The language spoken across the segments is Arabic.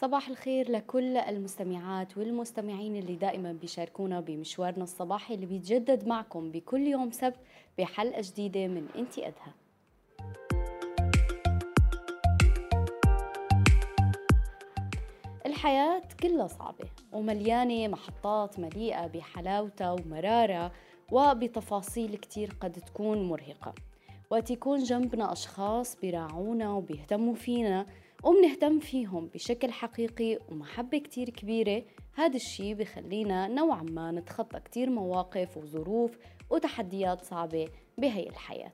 صباح الخير لكل المستمعات والمستمعين اللي دائما بيشاركونا بمشوارنا الصباحي اللي بيتجدد معكم بكل يوم سبت بحلقة جديدة من إنتي أدهى. الحياة كلها صعبة ومليانة محطات مليئة بحلاوتها ومرارة وبتفاصيل كتير قد تكون مرهقة. وقت يكون جنبنا أشخاص بيراعونا وبيهتموا فينا وبنهتم فيهم بشكل حقيقي ومحبة كتير كبيرة. هذا الشي بخلينا نوعا ما نتخطى كتير مواقف وظروف وتحديات صعبة بهي الحياة.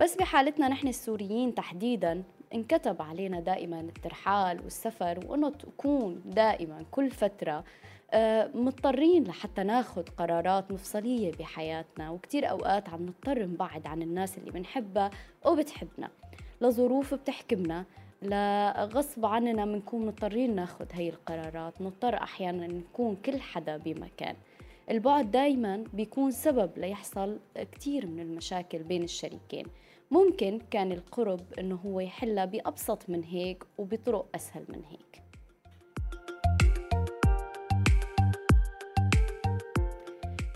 بس بحالتنا نحن السوريين تحديدا انكتب علينا دائما الترحال والسفر وأنه تكون دائما كل فترة آه، مضطرين لحتى ناخذ قرارات مفصلية بحياتنا وكتير أوقات عم نضطر نبعد عن الناس اللي بنحبها وبتحبنا. لظروف بتحكمنا لغصب عننا بنكون مضطرين ناخذ هي القرارات. نضطر أحيانا نكون كل حدا بمكان. البعد دايما بيكون سبب ليحصل كتير من المشاكل بين الشريكين. ممكن كان القرب إنه هو يحلها بأبسط من هيك وبطرق أسهل من هيك.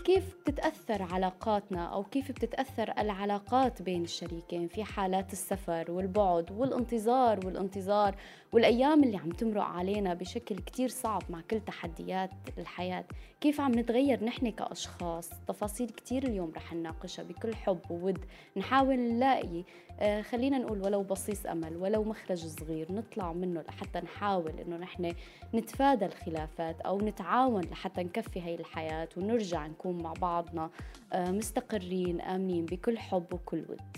كيف بتتأثر علاقاتنا أو كيف بتتأثر العلاقات بين الشريكين في حالات السفر والبعد والانتظار والانتظار والأيام اللي عم تمرق علينا بشكل كتير صعب مع كل تحديات الحياة؟ كيف عم نتغير نحن كأشخاص؟ تفاصيل كتير اليوم رح نناقشها بكل حب وود. نحاول نلاقي آه خلينا نقول ولو بصيص أمل ولو مخرج صغير نطلع منه لحتى نحاول إنه نحن نتفادى الخلافات أو نتعاون لحتى نكفي هاي الحياة ونرجع نكون مع بعضنا آه مستقرين آمنين بكل حب وكل ود.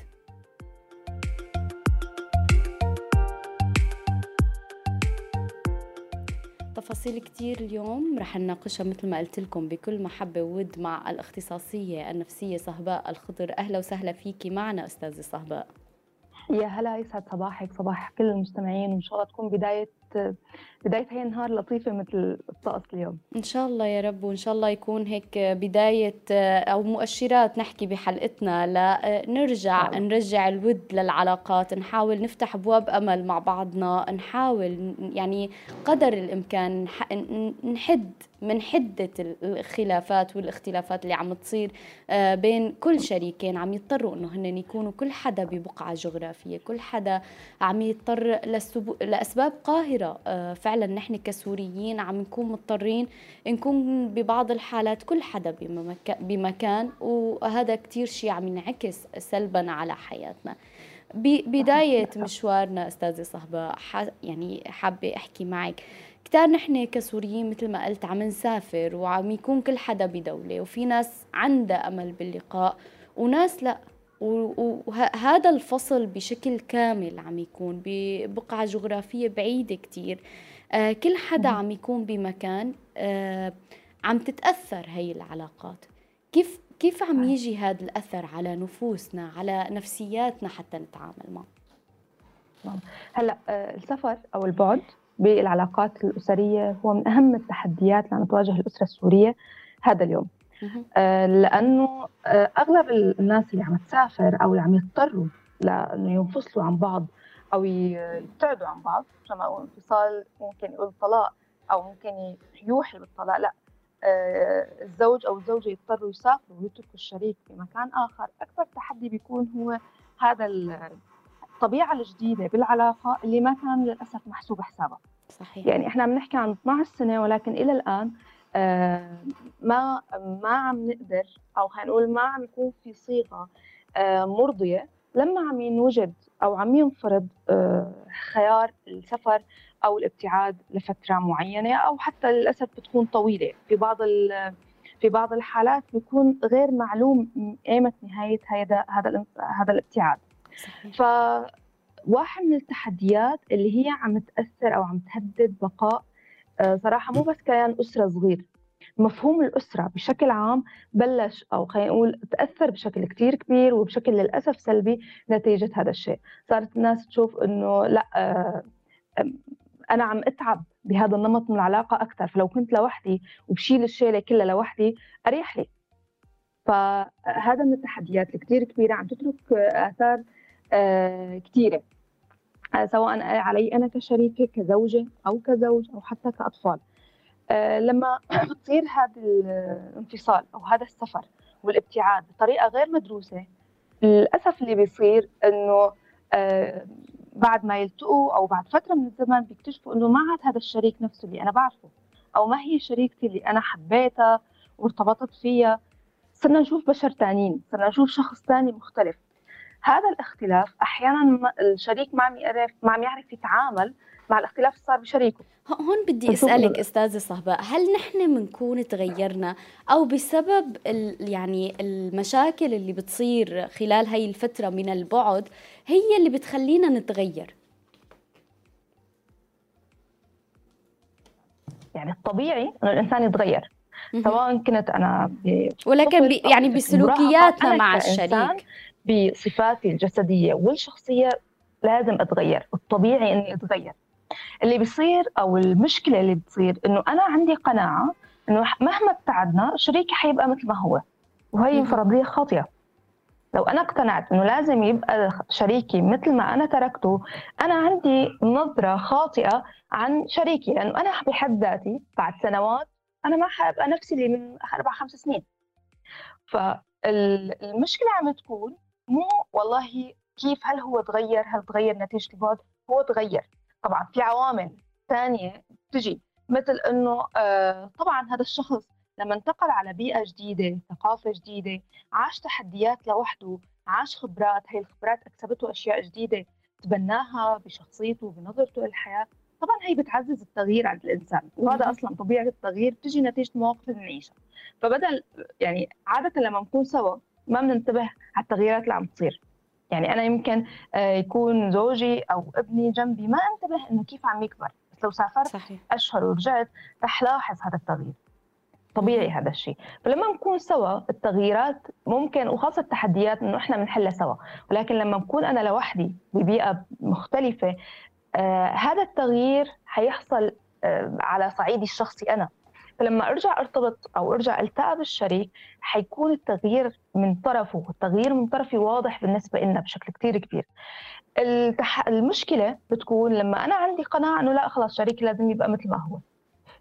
تفاصيل كتير اليوم رح نناقشها مثل ما قلت لكم بكل محبة وود مع الاختصاصية النفسية صهباء الخضر. أهلا وسهلا فيكي معنا أستاذة صهباء. يا هلا يسعد صباحك صباح كل المستمعين. وإن شاء الله تكون بداية بداية هي نهار لطيفة مثل الطقس اليوم إن شاء الله يا رب وإن شاء الله يكون هيك بداية أو مؤشرات نحكي بحلقتنا لنرجع نعم. نرجع الود للعلاقات نحاول نفتح أبواب أمل مع بعضنا نحاول يعني قدر الإمكان نحد من حدة الخلافات والاختلافات اللي عم تصير آه، بين كل شريكين عم يضطروا إنه هن يكونوا كل حدا ببقعة جغرافية كل حدا عم يضطر لأسباب قاهرة آه، فعلا نحن كسوريين عم نكون مضطرين نكون ببعض الحالات كل حدا بمكان وهذا كتير شيء عم ينعكس سلبا على حياتنا. بداية مشوارنا أستاذة صهباء يعني حابة أحكي معك. كتار نحن كسوريين مثل ما قلت عم نسافر وعم يكون كل حدا بدولة وفي ناس عندها أمل باللقاء وناس لا. وهذا الفصل بشكل كامل عم يكون ببقعة جغرافية بعيدة كتير. كل حدا عم يكون بمكان آه عم تتأثر هي العلاقات. كيف كيف عم يجي هذا الأثر على نفوسنا على نفسياتنا حتى نتعامل معه؟ هلأ آه، السفر أو البعد بالعلاقات الأسرية هو من أهم التحديات اللي عم تواجه الأسرة السورية هذا اليوم. آه، لأنه آه، أغلب الناس اللي عم تسافر أو اللي عم يضطروا لأنه ينفصلوا عن بعض أو يبتعدوا عن بعض كما أقول انفصال ممكن يقول طلاق أو ممكن يوحي بالطلاق لا. آه، الزوج أو الزوجة يضطروا يسافروا ويتركوا الشريك في مكان آخر. أكبر تحدي بيكون هو هذا الطبيعة الجديدة بالعلاقة اللي ما كان للأسف محسوب حسابها. صحيح. يعني إحنا عم نحكي عن 12 سنة ولكن إلى الآن آه، ما ما عم نقدر أو خلينا نقول ما عم يكون في صيغة آه، مرضية لما عم ينوجد أو عم ينفرض آه، خيار السفر أو الابتعاد لفترة معينة أو حتى للأسف بتكون طويلة. في بعض في بعض الحالات بيكون غير معلوم ايمت نهاية هذا هذا هذا الابتعاد. ف واحد من التحديات اللي هي عم تأثر أو عم تهدد بقاء آه، صراحة مو بس كيان أسرة صغير. مفهوم الأسرة بشكل عام بلش أو خلينا نقول تأثر بشكل كتير كبير وبشكل للأسف سلبي نتيجة هذا الشيء. صارت الناس تشوف أنه لا آه، أنا عم أتعب بهذا النمط من العلاقة أكثر فلو كنت لوحدي وبشيل الشيلة كلها لوحدي أريح لي. فهذا من التحديات الكتير كبيرة عم تترك آثار آه، كثيرة سواء علي أنا كشريكة كزوجة أو كزوج أو حتى كأطفال. لما بتصير هذا الانفصال أو هذا السفر والابتعاد بطريقة غير مدروسة للأسف اللي بيصير إنه بعد ما يلتقوا أو بعد فترة من الزمن بيكتشفوا إنه ما عاد هذا الشريك نفسه اللي أنا بعرفه أو ما هي شريكتي اللي أنا حبيتها وارتبطت فيها. صرنا نشوف بشر تانيين صرنا نشوف شخص تاني مختلف. هذا الاختلاف أحيانا الشريك ما عم يعرف ما عم يعرف يتعامل مع الاختلاف اللي صار بشريكه. هون بدي أسألك أستاذة صهباء هل نحن بنكون تغيرنا أو بسبب يعني المشاكل اللي بتصير خلال هاي الفترة من البعد هي اللي بتخلينا نتغير؟ يعني الطبيعي إنه الإنسان يتغير. سواء كنت أنا ولكن بي يعني بسلوكياتنا مع الشريك. بصفاتي الجسدية والشخصية لازم أتغير. الطبيعي إني أتغير. اللي بيصير أو المشكلة اللي بتصير إنه أنا عندي قناعة إنه مهما ابتعدنا شريكي حيبقى مثل ما هو وهي فرضية خاطئة. لو أنا اقتنعت إنه لازم يبقى شريكي مثل ما أنا تركته أنا عندي نظرة خاطئة عن شريكي لأنه أنا بحد ذاتي بعد سنوات أنا ما حابقى نفسي اللي من أربع خمس سنين. فالمشكلة عم تكون مو والله كيف هل هو تغير هل تغير نتيجة البعد؟ هو تغير. طبعا في عوامل ثانية بتجي مثل إنه آه طبعا هذا الشخص لما انتقل على بيئة جديدة ثقافة جديدة عاش تحديات لوحده عاش خبرات هي الخبرات اكسبته أشياء جديدة تبناها بشخصيته بنظرته للحياة طبعا هي بتعزز التغيير عند الإنسان وهذا أصلا طبيعة التغيير بتجي نتيجة اللي بنعيشها فبدل يعني عادة لما نكون سوا ما بننتبه على التغييرات اللي عم تصير. يعني أنا يمكن آه، يكون زوجي أو ابني جنبي ما انتبه إنه كيف عم يكبر. بس لو سافرت صحيح. أشهر ورجعت رح لاحظ هذا التغيير. طبيعي هذا الشيء. فلما نكون سوا التغييرات ممكن وخاصة التحديات إنه إحنا بنحلها سوا. ولكن لما نكون أنا لوحدي ببيئة مختلفة آه هذا التغيير حيحصل آه على صعيدي الشخصي أنا. فلما أرجع أرتبط أو أرجع ألتقى بالشريك حيكون التغيير من طرفه التغيير من طرفي واضح بالنسبة لنا بشكل كثير كبير. التح... المشكلة بتكون لما أنا عندي قناعة إنه لا خلاص شريكي لازم يبقى مثل ما هو.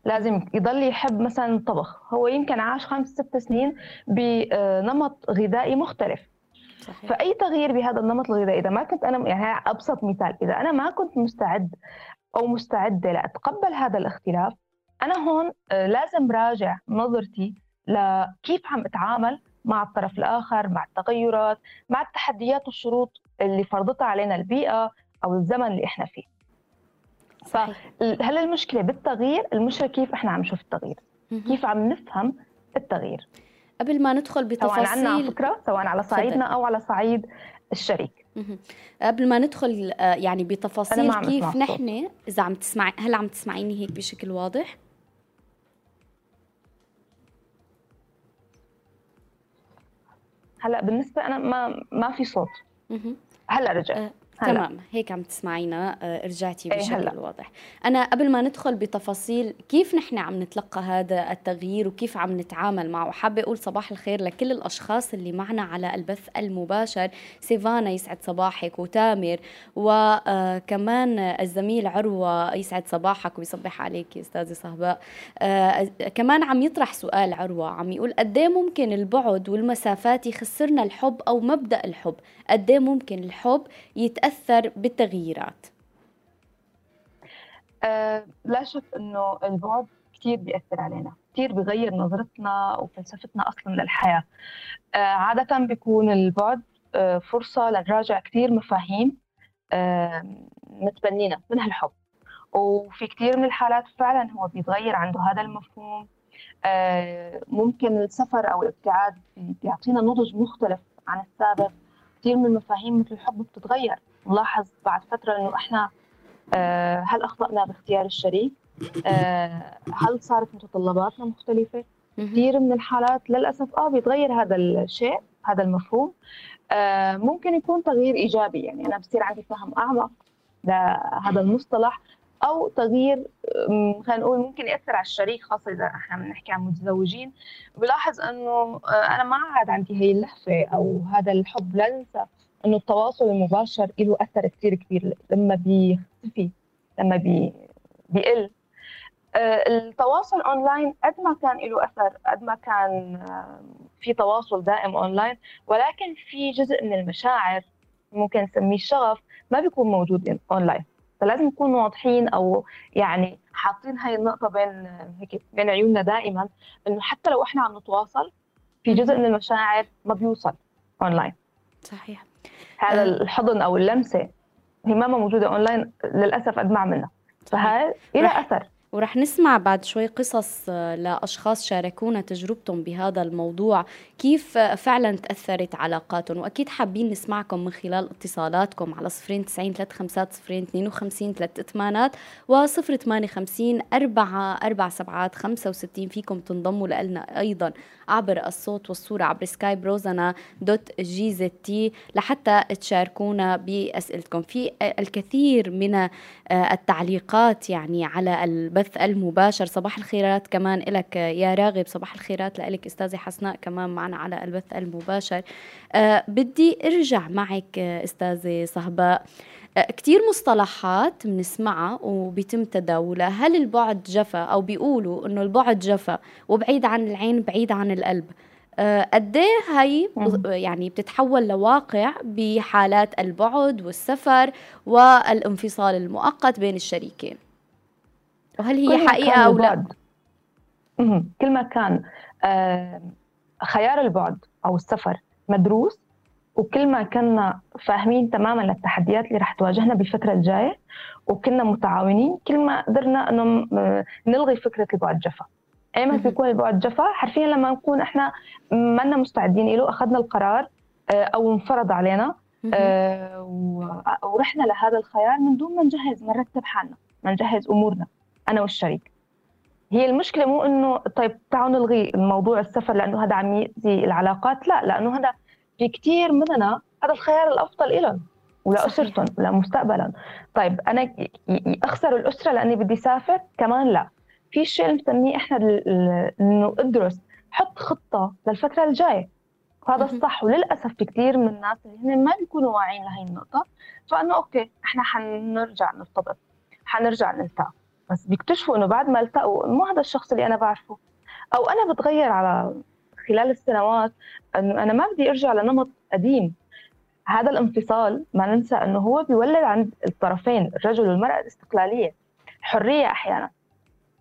لازم يضل يحب مثلا الطبخ هو يمكن عاش خمس ست سنين بنمط غذائي مختلف. صحيح. فأي تغيير بهذا النمط الغذائي إذا ما كنت أنا يعني أبسط مثال إذا أنا ما كنت مستعد أو مستعدة لأتقبل هذا الاختلاف أنا هون آه، لازم راجع نظرتي لكيف عم أتعامل مع الطرف الآخر مع التغيرات مع التحديات والشروط اللي فرضتها علينا البيئة أو الزمن اللي إحنا فيه. فهل المشكلة بالتغيير؟ المشكلة كيف إحنا عم نشوف التغيير؟ كيف عم نفهم التغيير؟ قبل ما ندخل بتفاصيل سواء عنا فكرة سواء على صعيدنا أو على صعيد الشريك. قبل ما ندخل آه، يعني بتفاصيل كيف نحن إذا عم تسمعي هل عم تسمعيني هيك بشكل واضح؟ هلا بالنسبة أنا ما ما في صوت. هلا رجع. أه تمام هيك عم تسمعينا آه، رجعتي إيه، بشكل هلأ. واضح. أنا قبل ما ندخل بتفاصيل كيف نحن عم نتلقى هذا التغيير وكيف عم نتعامل معه؟ حابة أقول صباح الخير لكل الأشخاص اللي معنا على البث المباشر سيفانا يسعد صباحك وتامر وكمان آه، الزميل عروة يسعد صباحك ويصبح عليك يا أستاذة صهباء. آه، كمان عم يطرح سؤال عروة عم يقول قد إيه ممكن البعد والمسافات يخسرنا الحب أو مبدأ الحب؟ قد إيه ممكن الحب يتأثر بيأثر بالتغييرات؟ أه لا شك إنه البعد كثير بيأثر علينا كثير بغير نظرتنا وفلسفتنا أصلا للحياة. أه عادة بيكون البعد أه فرصة لنراجع كثير مفاهيم متبنينا منها الحب وفي كثير من الحالات فعلا هو بيتغير عنده هذا المفهوم. ممكن السفر أو الابتعاد بيعطينا نضج مختلف عن السابق. كثير من المفاهيم مثل الحب بتتغير نلاحظ بعد فترة إنه إحنا آه، هل أخطأنا باختيار الشريك؟ آه، هل صارت متطلباتنا مختلفة؟ كثير من الحالات للأسف آه بيتغير هذا الشيء هذا المفهوم آه، ممكن يكون تغيير إيجابي يعني أنا بصير عندي فهم أعمق لهذا المصطلح أو تغيير خلينا نقول ممكن يأثر على الشريك خاصة إذا إحنا بنحكي عن متزوجين. بلاحظ إنه أنا ما عاد عندي هي اللهفة أو هذا الحب لا ننسى إنه التواصل المباشر له أثر كثير كبير لما بيختفي لما بي بيقل. آه، التواصل أونلاين قد ما كان له أثر قد ما كان آه، في تواصل دائم أونلاين ولكن في جزء من المشاعر ممكن نسميه الشغف ما بيكون موجود أونلاين. فلازم نكون واضحين أو يعني حاطين هاي النقطة بين هيك بين عيوننا دائما إنه حتى لو إحنا عم نتواصل في جزء من المشاعر ما بيوصل اونلاين صحيح. هذا الحضن أو اللمسة هي ما موجودة اونلاين للأسف قد ما عملنا فهي لها أثر. ورح نسمع بعد شوي قصص آه، لأشخاص شاركونا تجربتهم بهذا الموضوع. كيف فعلا تأثرت علاقاتهم؟ وأكيد حابين نسمعكم من خلال اتصالاتكم على صفرين تسعين ثلاث خمسات صفرين اثنين وخمسين ثلاث ثمانات وصفر ثمانية خمسين أربعة أربع سبعات خمسة وستين. فيكم تنضموا لنا أيضا. عبر الصوت والصورة عبر Skype روزانا dot GT لحتى تشاركونا بأسئلتكم. في الكثير من آه، التعليقات يعني على البث المباشر. صباح الخيرات كمان لك يا راغب. صباح الخيرات لك أستاذة حسناء كمان معنا على البث المباشر. أه بدي أرجع معك أستاذة صهباء. كتير مصطلحات بنسمعها وبيتم تداولها. هل البعد جفا أو بيقولوا إنه البعد جفا وبعيد عن العين بعيد عن القلب أه قد إيه هي يعني بتتحول لواقع بحالات البعد والسفر والانفصال المؤقت بين الشريكين؟ وهل هي حقيقة أو لا؟ كل ما كان آه، خيار البعد أو السفر مدروس وكل ما كنا فاهمين تماما للتحديات اللي رح تواجهنا بالفترة الجاية وكنا متعاونين. كل ما قدرنا إنه آه، نلغي فكرة البعد جفا. ايمتى بيكون البعد جفا؟ حرفيا لما نكون إحنا ما مستعدين له أخذنا القرار آه، أو انفرض علينا ورحنا لهذا الخيار من دون ما نجهز ما نرتب حالنا ما نجهز أمورنا أنا والشريك. هي المشكلة مو إنه طيب تعالوا نلغي الموضوع السفر لأنه هذا عم يأذي العلاقات لا لأنه هذا في كثير مننا هذا الخيار الأفضل لهم ولاسرتهم ولمستقبلا طيب أنا أخسر الأسرة لأني بدي أسافر؟ كمان لا. في شيء بنسميه إحنا إنه ادرس حط خطة للفترة الجاية. وهذا الصح وللأسف في كثير من الناس اللي هن ما بيكونوا واعيين لهي النقطة فإنه أوكي إحنا حنرجع نرتبط حنرجع نلتقى بس بيكتشفوا إنه بعد ما التقوا مو هذا الشخص اللي أنا بعرفه. أو أنا بتغير على خلال السنوات انه أنا ما بدي أرجع لنمط قديم. هذا الانفصال ما ننسى أنه هو بيولد عند الطرفين الرجل والمرأة الاستقلالية. حرية أحيانا.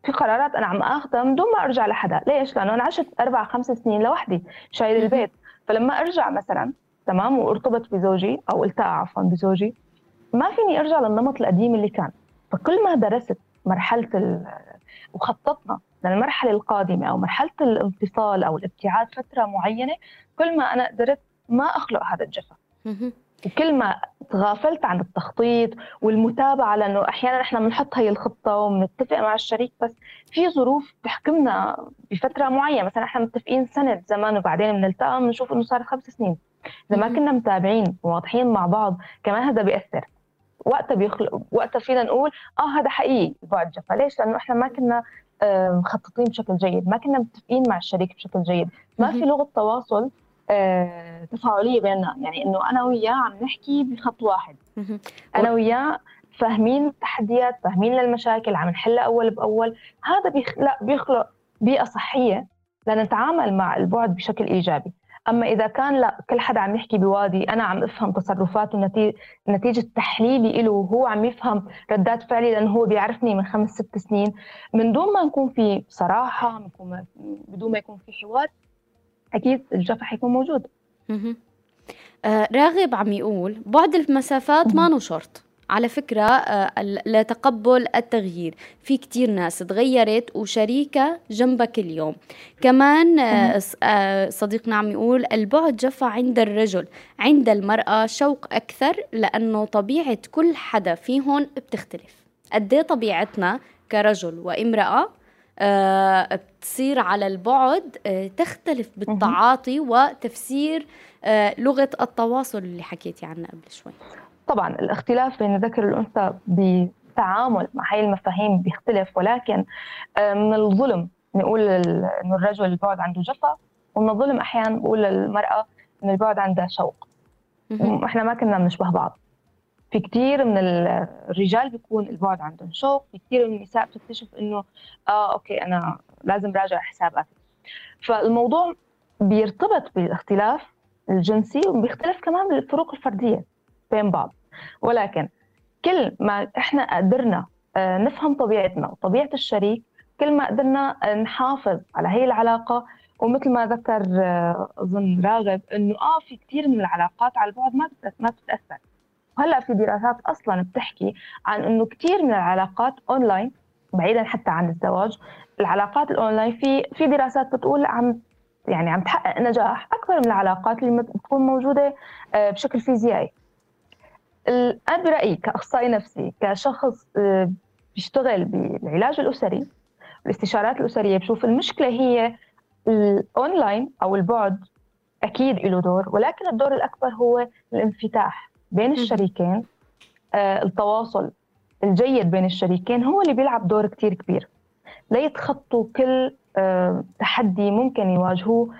في قرارات أنا عم آخذها من دون ما أرجع لحدا. ليش؟ لأنه أنا عشت أربع خمس سنين لوحدي شايل البيت. فلما أرجع مثلا تمام؟ وارتبط بزوجي أو التقى عفوا بزوجي ما فيني أرجع للنمط القديم اللي كان. فكل ما درست مرحلة ال... وخططنا للمرحلة القادمة أو مرحلة الانفصال أو الابتعاد فترة معينة كل ما أنا قدرت ما أخلق هذا الجفا. وكل ما تغافلت عن التخطيط والمتابعة لأنه أحيانا إحنا بنحط هي الخطة وبنتفق مع الشريك بس في ظروف تحكمنا بفترة معينة. مثلا إحنا متفقين سنة زمان وبعدين بنلتقى بنشوف إنه صار خمس سنين. إذا ما كنا متابعين وواضحين مع بعض كمان هذا بيأثر. وقتها بيخلق وقتها فينا نقول آه هذا حقيقي البعد جفا ليش لأنه إحنا ما كنا مخططين بشكل جيد ما كنا متفقين مع الشريك بشكل جيد. ما في لغة تواصل آه، تفاعلية بيننا. يعني إنه أنا وياه عم نحكي بخط واحد. أنا وياه فاهمين التحديات فاهمين للمشاكل عم نحلها أول بأول. هذا بيخلق بيخلق بيئة صحية لنتعامل مع البعد بشكل إيجابي. أما إذا كان لا كل حدا عم يحكي بوادي أنا عم أفهم تصرفاته نتيجة تحليلي له وهو عم يفهم ردات فعلي لأنه هو بيعرفني من خمس ست سنين. من دون ما نكون في صراحة بدون ما يكون في حوار أكيد الجفا حيكون موجود. آه راغب عم يقول بعد المسافات ما شرط على فكرة آه، لتقبل التغيير. في كتير ناس تغيرت وشريكة جنبك اليوم. كمان آه، آه، صديقنا عم يقول البعد جفا عند الرجل عند المرأة شوق أكثر لأنه طبيعة كل حدا فيهم بتختلف. قد إيه طبيعتنا كرجل وامرأة بتصير على البعد تختلف بالتعاطي وتفسير لغة التواصل اللي حكيتي عنها قبل شوي. طبعا الاختلاف بين الذكر والانثى بالتعامل مع هاي المفاهيم بيختلف ولكن آه، من الظلم نقول إنه الرجل البعد عنده جفا ومن الظلم أحيانا بقول للمرأة إنه البعد عندها شوق. إحنا ما كنا بنشبه بعض. في كثير من الرجال بيكون البعد عندهم شوق في كثير من النساء بتكتشف إنه آه أوكي أنا لازم راجع حساب فالموضوع بيرتبط بالاختلاف الجنسي وبيختلف كمان بالفروق الفردية بين بعض. ولكن كل ما إحنا قدرنا آه، نفهم طبيعتنا وطبيعة الشريك كل ما قدرنا نحافظ على هي العلاقة. ومثل ما ذكر آه، أظن راغب إنه آه في كثير من العلاقات على البعد ما ما بتتأثر. وهلأ في دراسات أصلا بتحكي عن إنه كثير من العلاقات اونلاين بعيدا حتى عن الزواج العلاقات الاونلاين في في دراسات بتقول عم يعني عم تحقق نجاح اكبر من العلاقات اللي بتكون موجودة آه، بشكل فيزيائي. أنا برأيي كأخصائي نفسي كشخص آه، بيشتغل بالعلاج الأسري الاستشارات الأسرية بشوف المشكلة هي الأونلاين أو البعد أكيد له دور ولكن الدور الأكبر هو الانفتاح بين الشريكين آه التواصل الجيد بين الشريكين هو اللي بيلعب دور كتير كبير. ليتخطوا كل تحدي ممكن يواجهوه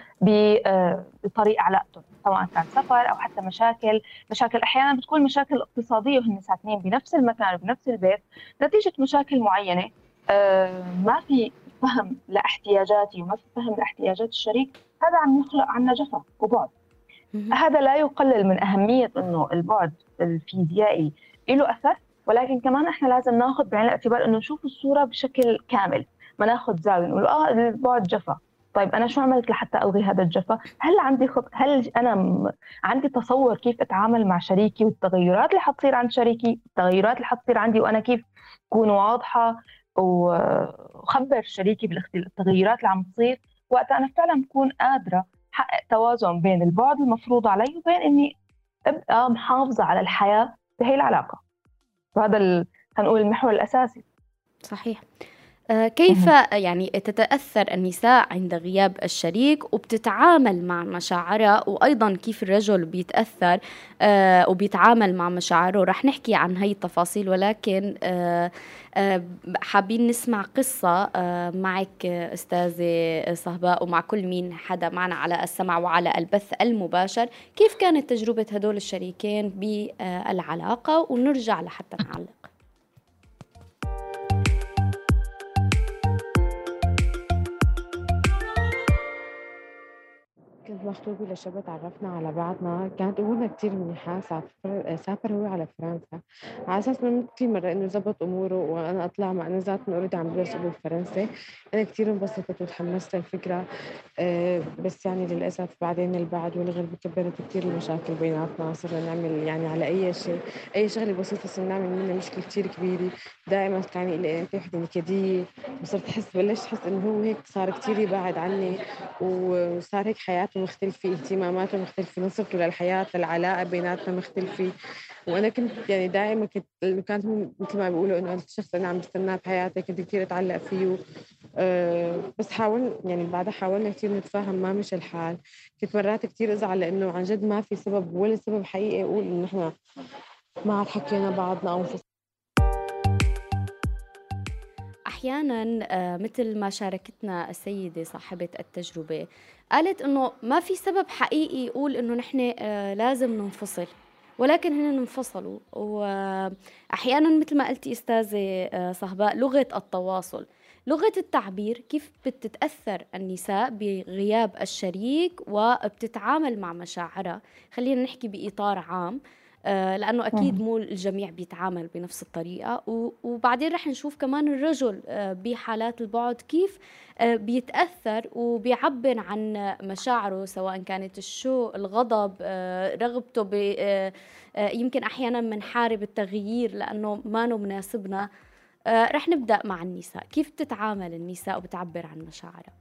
آه بطريق علاقتهم سواء كان سفر أو حتى مشاكل. مشاكل أحيانا بتكون مشاكل اقتصادية وهن ساكنين بنفس المكان وبنفس البيت. نتيجة مشاكل معينة آه ما في فهم لاحتياجاتي وما في فهم لاحتياجات الشريك. هذا عم يخلق عنا جفا وبعد. هذا لا يقلل من أهمية إنه البعد الفيزيائي له أثر ولكن كمان إحنا لازم ناخذ بعين الاعتبار إنه نشوف الصورة بشكل كامل. ما ناخذ زاوية نقول آه البعد جفا طيب أنا شو عملت لحتى ألغي هذا الجفا؟ هل عندي خط... هل أنا. عندي تصور كيف أتعامل مع شريكي والتغيرات اللي حتصير عند شريكي، التغيرات اللي حتصير عندي وأنا كيف أكون واضحة وخبر شريكي بالتغيرات اللي عم تصير وقتها أنا فعلا بكون قادرة حقق توازن بين البعد المفروض علي وبين إني أبقى محافظة على الحياة بهي العلاقة وهذا ال... نقول المحور الأساسي صحيح كيف يعني تتأثر النساء عند غياب الشريك وبتتعامل مع مشاعرها؟ وأيضا كيف الرجل بيتأثر آه، وبيتعامل مع مشاعره؟ رح نحكي عن هاي التفاصيل ولكن آه، حابين نسمع قصة معك أستاذة صهباء ومع كل مين حدا معنا على السمع وعلى البث المباشر. كيف كانت تجربة هدول الشريكين بالعلاقة؟ ونرجع لحتى نعلق. كنت مخطوبة لشاب تعرفنا على بعضنا. كانت أمورنا كتير منيحة سافر سافر هو على فرنسا. على أساس من كثير مرة إنه زبط أموره وأنا أطلع مع إنه ذات أوريدي عم بدرس أبو الفرنسي أنا كتير انبسطت وتحمست للفكرة آه، بس يعني للأسف بعدين البعد والغربة كبرت كتير المشاكل بيناتنا. صرنا نعمل يعني على أي شيء أي شغلة بسيطة صرنا نعمل منها مشكلة كتير كبيرة. دائما كان لي في وحدة نكدية وصرت أحس بلشت أحس إنه هو هيك صار كتير يبعد عني. وصار هيك حياته مختلفة اهتماماته مختلفة نظرته للحياة العلاقة بيناتنا مختلفة. وأنا كنت يعني دائما كنت كانت مثل ما بيقولوا إنه الشخص اللي عم بستناه بحياتي كنت كثير أتعلق فيه. أه بس حاول يعني بعدها حاولنا كثير نتفاهم ما مش الحال. كنت مرات كثير أزعل لأنه عن جد ما في سبب ولا سبب حقيقي أقول إنه إحنا ما عاد حكينا بعضنا أو أحيانا آه، مثل ما شاركتنا السيدة صاحبة التجربة قالت إنه ما في سبب حقيقي يقول إنه نحن آه، لازم ننفصل ولكن هن انفصلوا. واحيانا مثل ما قلتي أستاذة آه، صهباء لغة التواصل لغة التعبير كيف بتتأثر النساء بغياب الشريك وبتتعامل مع مشاعرها. خلينا نحكي بإطار عام. لأنه أكيد مو الجميع بيتعامل بنفس الطريقة. وبعدين رح نشوف كمان الرجل آه، بحالات البعد كيف آه، بيتأثر وبيعبر عن مشاعره سواء كانت الشوق الغضب رغبته ب يمكن أحيانا بنحارب التغيير لأنه ما مناسبنا. رح نبدأ مع النساء. كيف بتتعامل النساء وبتعبر عن مشاعرها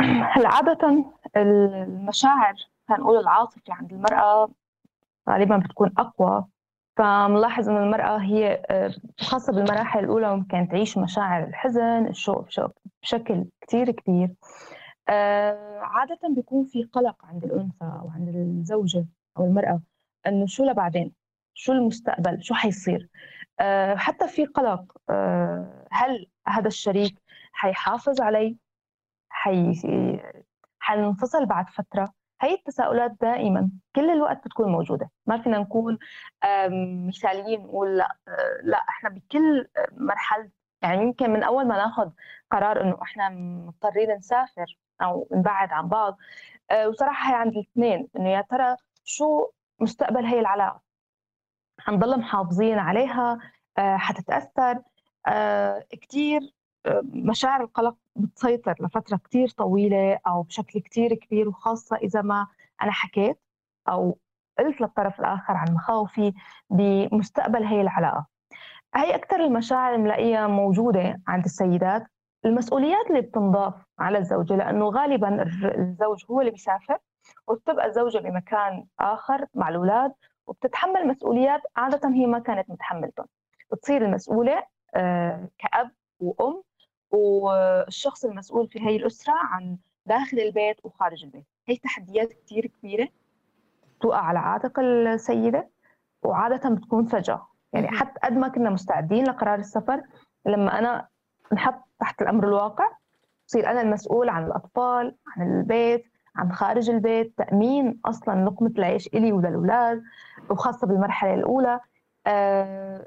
هلا عادة المشاعر نقول العاطفة عند المرأة غالبا بتكون أقوى. فملاحظ إنه المرأة هي آه، خاصة بالمراحل الأولى ممكن تعيش مشاعر الحزن الشوق بشكل كتير كبير آه، عادة بيكون في قلق عند الأنثى أو عند الزوجة أو المرأة إنه شو لبعدين؟ شو المستقبل؟ شو حيصير؟ آه، حتى في قلق هل هذا الشريك حيحافظ علي؟ حي... حننفصل بعد فترة؟ هي التساؤلات دائما. كل الوقت بتكون موجودة. ما فينا نكون مثاليين نقول لا آه، لا إحنا بكل مرحلة يعني يمكن من أول ما ناخذ قرار إنه إحنا مضطرين نسافر أو نبعد عن بعض آه، وصراحة هي عند الاثنين إنه يا ترى شو مستقبل هي العلاقة؟ حنضل محافظين عليها؟ آه، حتتأثر؟ كثير مشاعر القلق بتسيطر لفترة كتير طويلة أو بشكل كتير كبير وخاصة إذا ما أنا حكيت أو قلت للطرف الآخر عن مخاوفي بمستقبل هي العلاقة. هي أكثر المشاعر الملاقية موجودة عند السيدات. المسؤوليات اللي بتنضاف على الزوجة لأنه غالبا الزوج هو اللي بيسافر وبتبقى الزوجة بمكان آخر مع الأولاد وبتتحمل مسؤوليات عادة هي ما كانت متحملتهم. بتصير المسؤولة آه، كأب وأم والشخص المسؤول في هي الأسرة عن داخل البيت وخارج البيت. هي تحديات كتير كبيرة توقع على عاتق السيدة وعادة بتكون فجأة. يعني حتى قد ما كنا مستعدين لقرار السفر لما أنا نحط تحت الأمر الواقع بصير أنا المسؤول عن الأطفال عن البيت عن خارج البيت تأمين أصلا لقمة العيش إلي وللأولاد وخاصة بالمرحلة الأولى. آه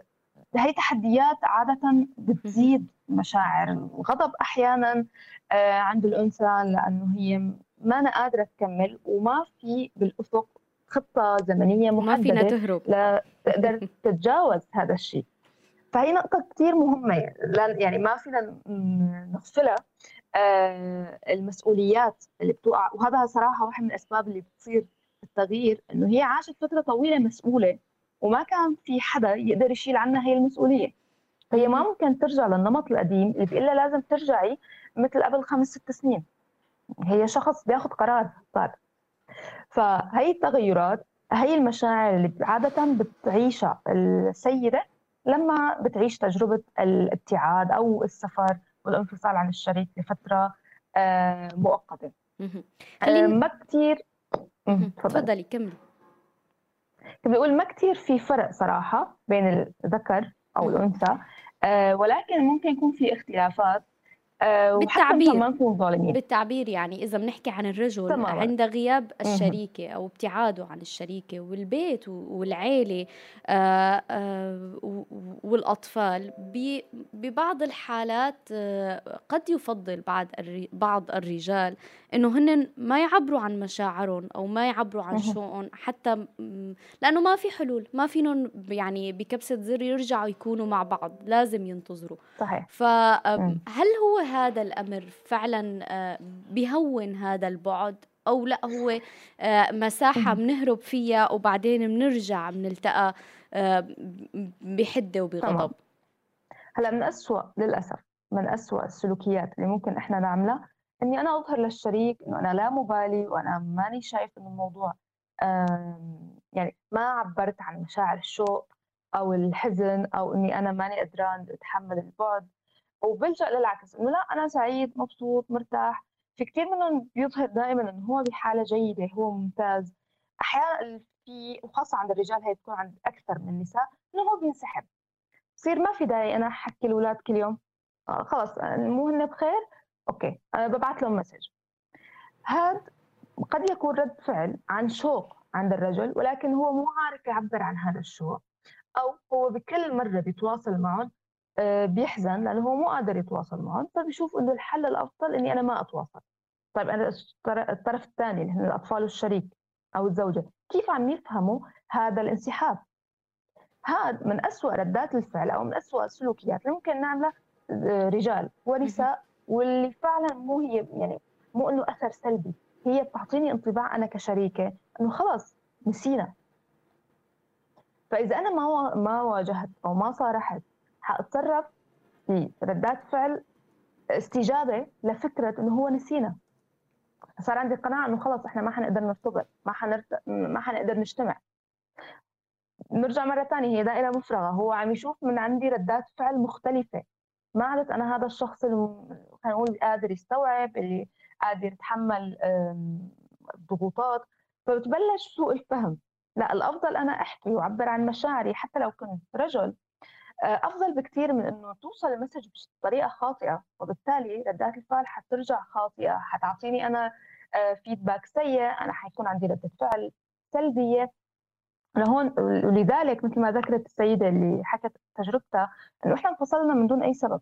هي تحديات عادة بتزيد مشاعر الغضب أحيانا آه، عند الأنثى لأنه هي ما أنا قادرة تكمل وما في بالأفق خطة زمنية محددة ما فينا تهرب. لا تقدر تتجاوز هذا الشيء. فهي نقطة كثير مهمة يعني ما فينا نغفلها آه، المسؤوليات اللي بتوقع. وهذا صراحة واحد من الأسباب اللي بتصير التغيير إنه هي عاشت فترة طويلة مسؤولة وما كان في حدا يقدر يشيل عنها هي المسؤولية. فهي ما ممكن ترجع للنمط القديم اللي بيقول لها لازم ترجعي مثل قبل خمس ست سنين. هي شخص بياخذ قرار. صار فهي التغيرات هي المشاعر اللي عادة بتعيشها السيدة لما بتعيش تجربة الابتعاد أو السفر والانفصال عن الشريك لفترة آه، مؤقتة. آه، ما كثير تفضلي. كملي. بيقول ما كثير في فرق صراحة بين الذكر أو الأنثى. ولكن ممكن يكون في اختلافات. آه، بالتعبير. ما نكون ظالمين. بالتعبير يعني إذا بنحكي عن الرجل تمام. عند غياب الشريكة أو ابتعاده عن الشريكة والبيت والعيلة آه، آه، والأطفال ببعض الحالات قد يفضل بعض بعض الرجال إنه هن ما يعبروا عن مشاعرهم أو ما يعبروا عن شوقهم حتى لأنه ما في حلول ما فينهم يعني بكبسة زر يرجعوا يكونوا مع بعض لازم ينتظروا. صحيح. فهل هو هذا الأمر فعلا آه، بهون هذا البعد؟ أو لا هو آه، مساحة بنهرب فيها وبعدين بنرجع بنلتقى آه، بحدة وبغضب؟ هلأ من أسوأ للأسف من أسوأ السلوكيات اللي ممكن إحنا نعملها إني أنا أظهر للشريك إنه أنا لا مبالي وأنا ماني شايف إنه الموضوع يعني ما عبرت عن مشاعر الشوق أو الحزن أو إني أنا ماني قدران أتحمل البعد. وبلجأ للعكس. إنه لا أنا سعيد مبسوط مرتاح. في كثير منهم بيظهر دائما إنه هو بحالة جيدة هو ممتاز. أحيانا في وخاصة عند الرجال هي تكون عند أكثر من النساء إنه هو بينسحب. بصير ما في داعي أنا أحكي الاولاد كل يوم. آه خلص مو هن بخير؟ okay أنا ببعث لهم message. هذا قد يكون رد فعل عن شوق عند الرجل ولكن هو مو عارف يعبر عن هذا الشوق أو هو بكل مرة بيتواصل معهم بيحزن لأنه هو مو قادر يتواصل معهم فبيشوف إنه الحل الأفضل إني أنا ما أتواصل. طيب أنا الطرف الثاني اللي هن الأطفال والشريك أو الزوجة كيف عم يفهموا هذا الانسحاب؟ هذا من أسوأ ردات الفعل أو من أسوأ السلوكيات اللي ممكن نعملها آه، رجال ونساء واللي فعلا مو هي يعني مو إنه أثر سلبي هي بتعطيني انطباع أنا كشريكة إنه خلص نسينا. فإذا أنا ما ما واجهت أو ما صارحت حاتصرف في ردات فعل استجابة لفكرة إنه هو نسينا. صار عندي قناعة إنه خلص إحنا ما حنقدر نرتبط ما حنرت... ما حنقدر نجتمع. نرجع مرة ثانية هي دائرة مفرغة. هو عم يشوف من عندي ردات فعل مختلفة. ما عدت أنا هذا الشخص اللي خلينا نقول قادر يستوعب اللي قادر يتحمل الضغوطات. فبتبلش سوء الفهم. لا الأفضل أنا أحكي وأعبر عن مشاعري حتى لو كنت رجل. أفضل بكثير من إنه توصل المسج بطريقة خاطئة وبالتالي ردات الفعل حترجع خاطئة حتعطيني أنا فيدباك سيء أنا حيكون عندي ردة فعل سلبية. لهون ولذلك مثل ما ذكرت السيدة اللي حكت تجربتها إنه إحنا انفصلنا من دون أي سبب.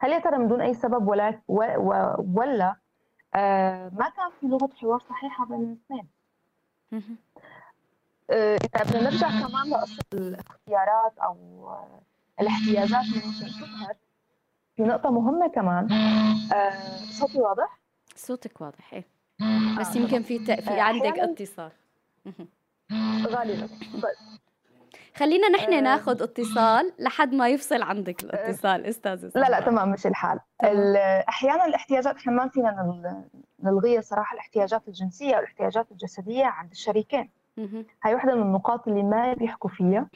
هل يا ترى من دون أي سبب؟ ولا ولا آه ما كان في لغة حوار صحيحة بين الاثنين. آه، اذا بدنا نرجع كمان لقصة الاختيارات أو الاحتياجات اللي ممكن تظهر. في نقطة مهمة كمان. آه صوتي واضح؟ صوتك واضح إيه. بس يمكن في ت... في عندك اتصال. غالبا. طيب. خلينا نحن آه ناخذ اتصال لحد ما يفصل عندك الاتصال آه أستاذ لا لا تمام مش الحال. أحيانا الاحتياجات إحنا ما فينا نلغيها صراحة الاحتياجات الجنسية والإحتياجات الجسدية عند الشريكين. هاي وحده من النقاط اللي ما بيحكوا فيها.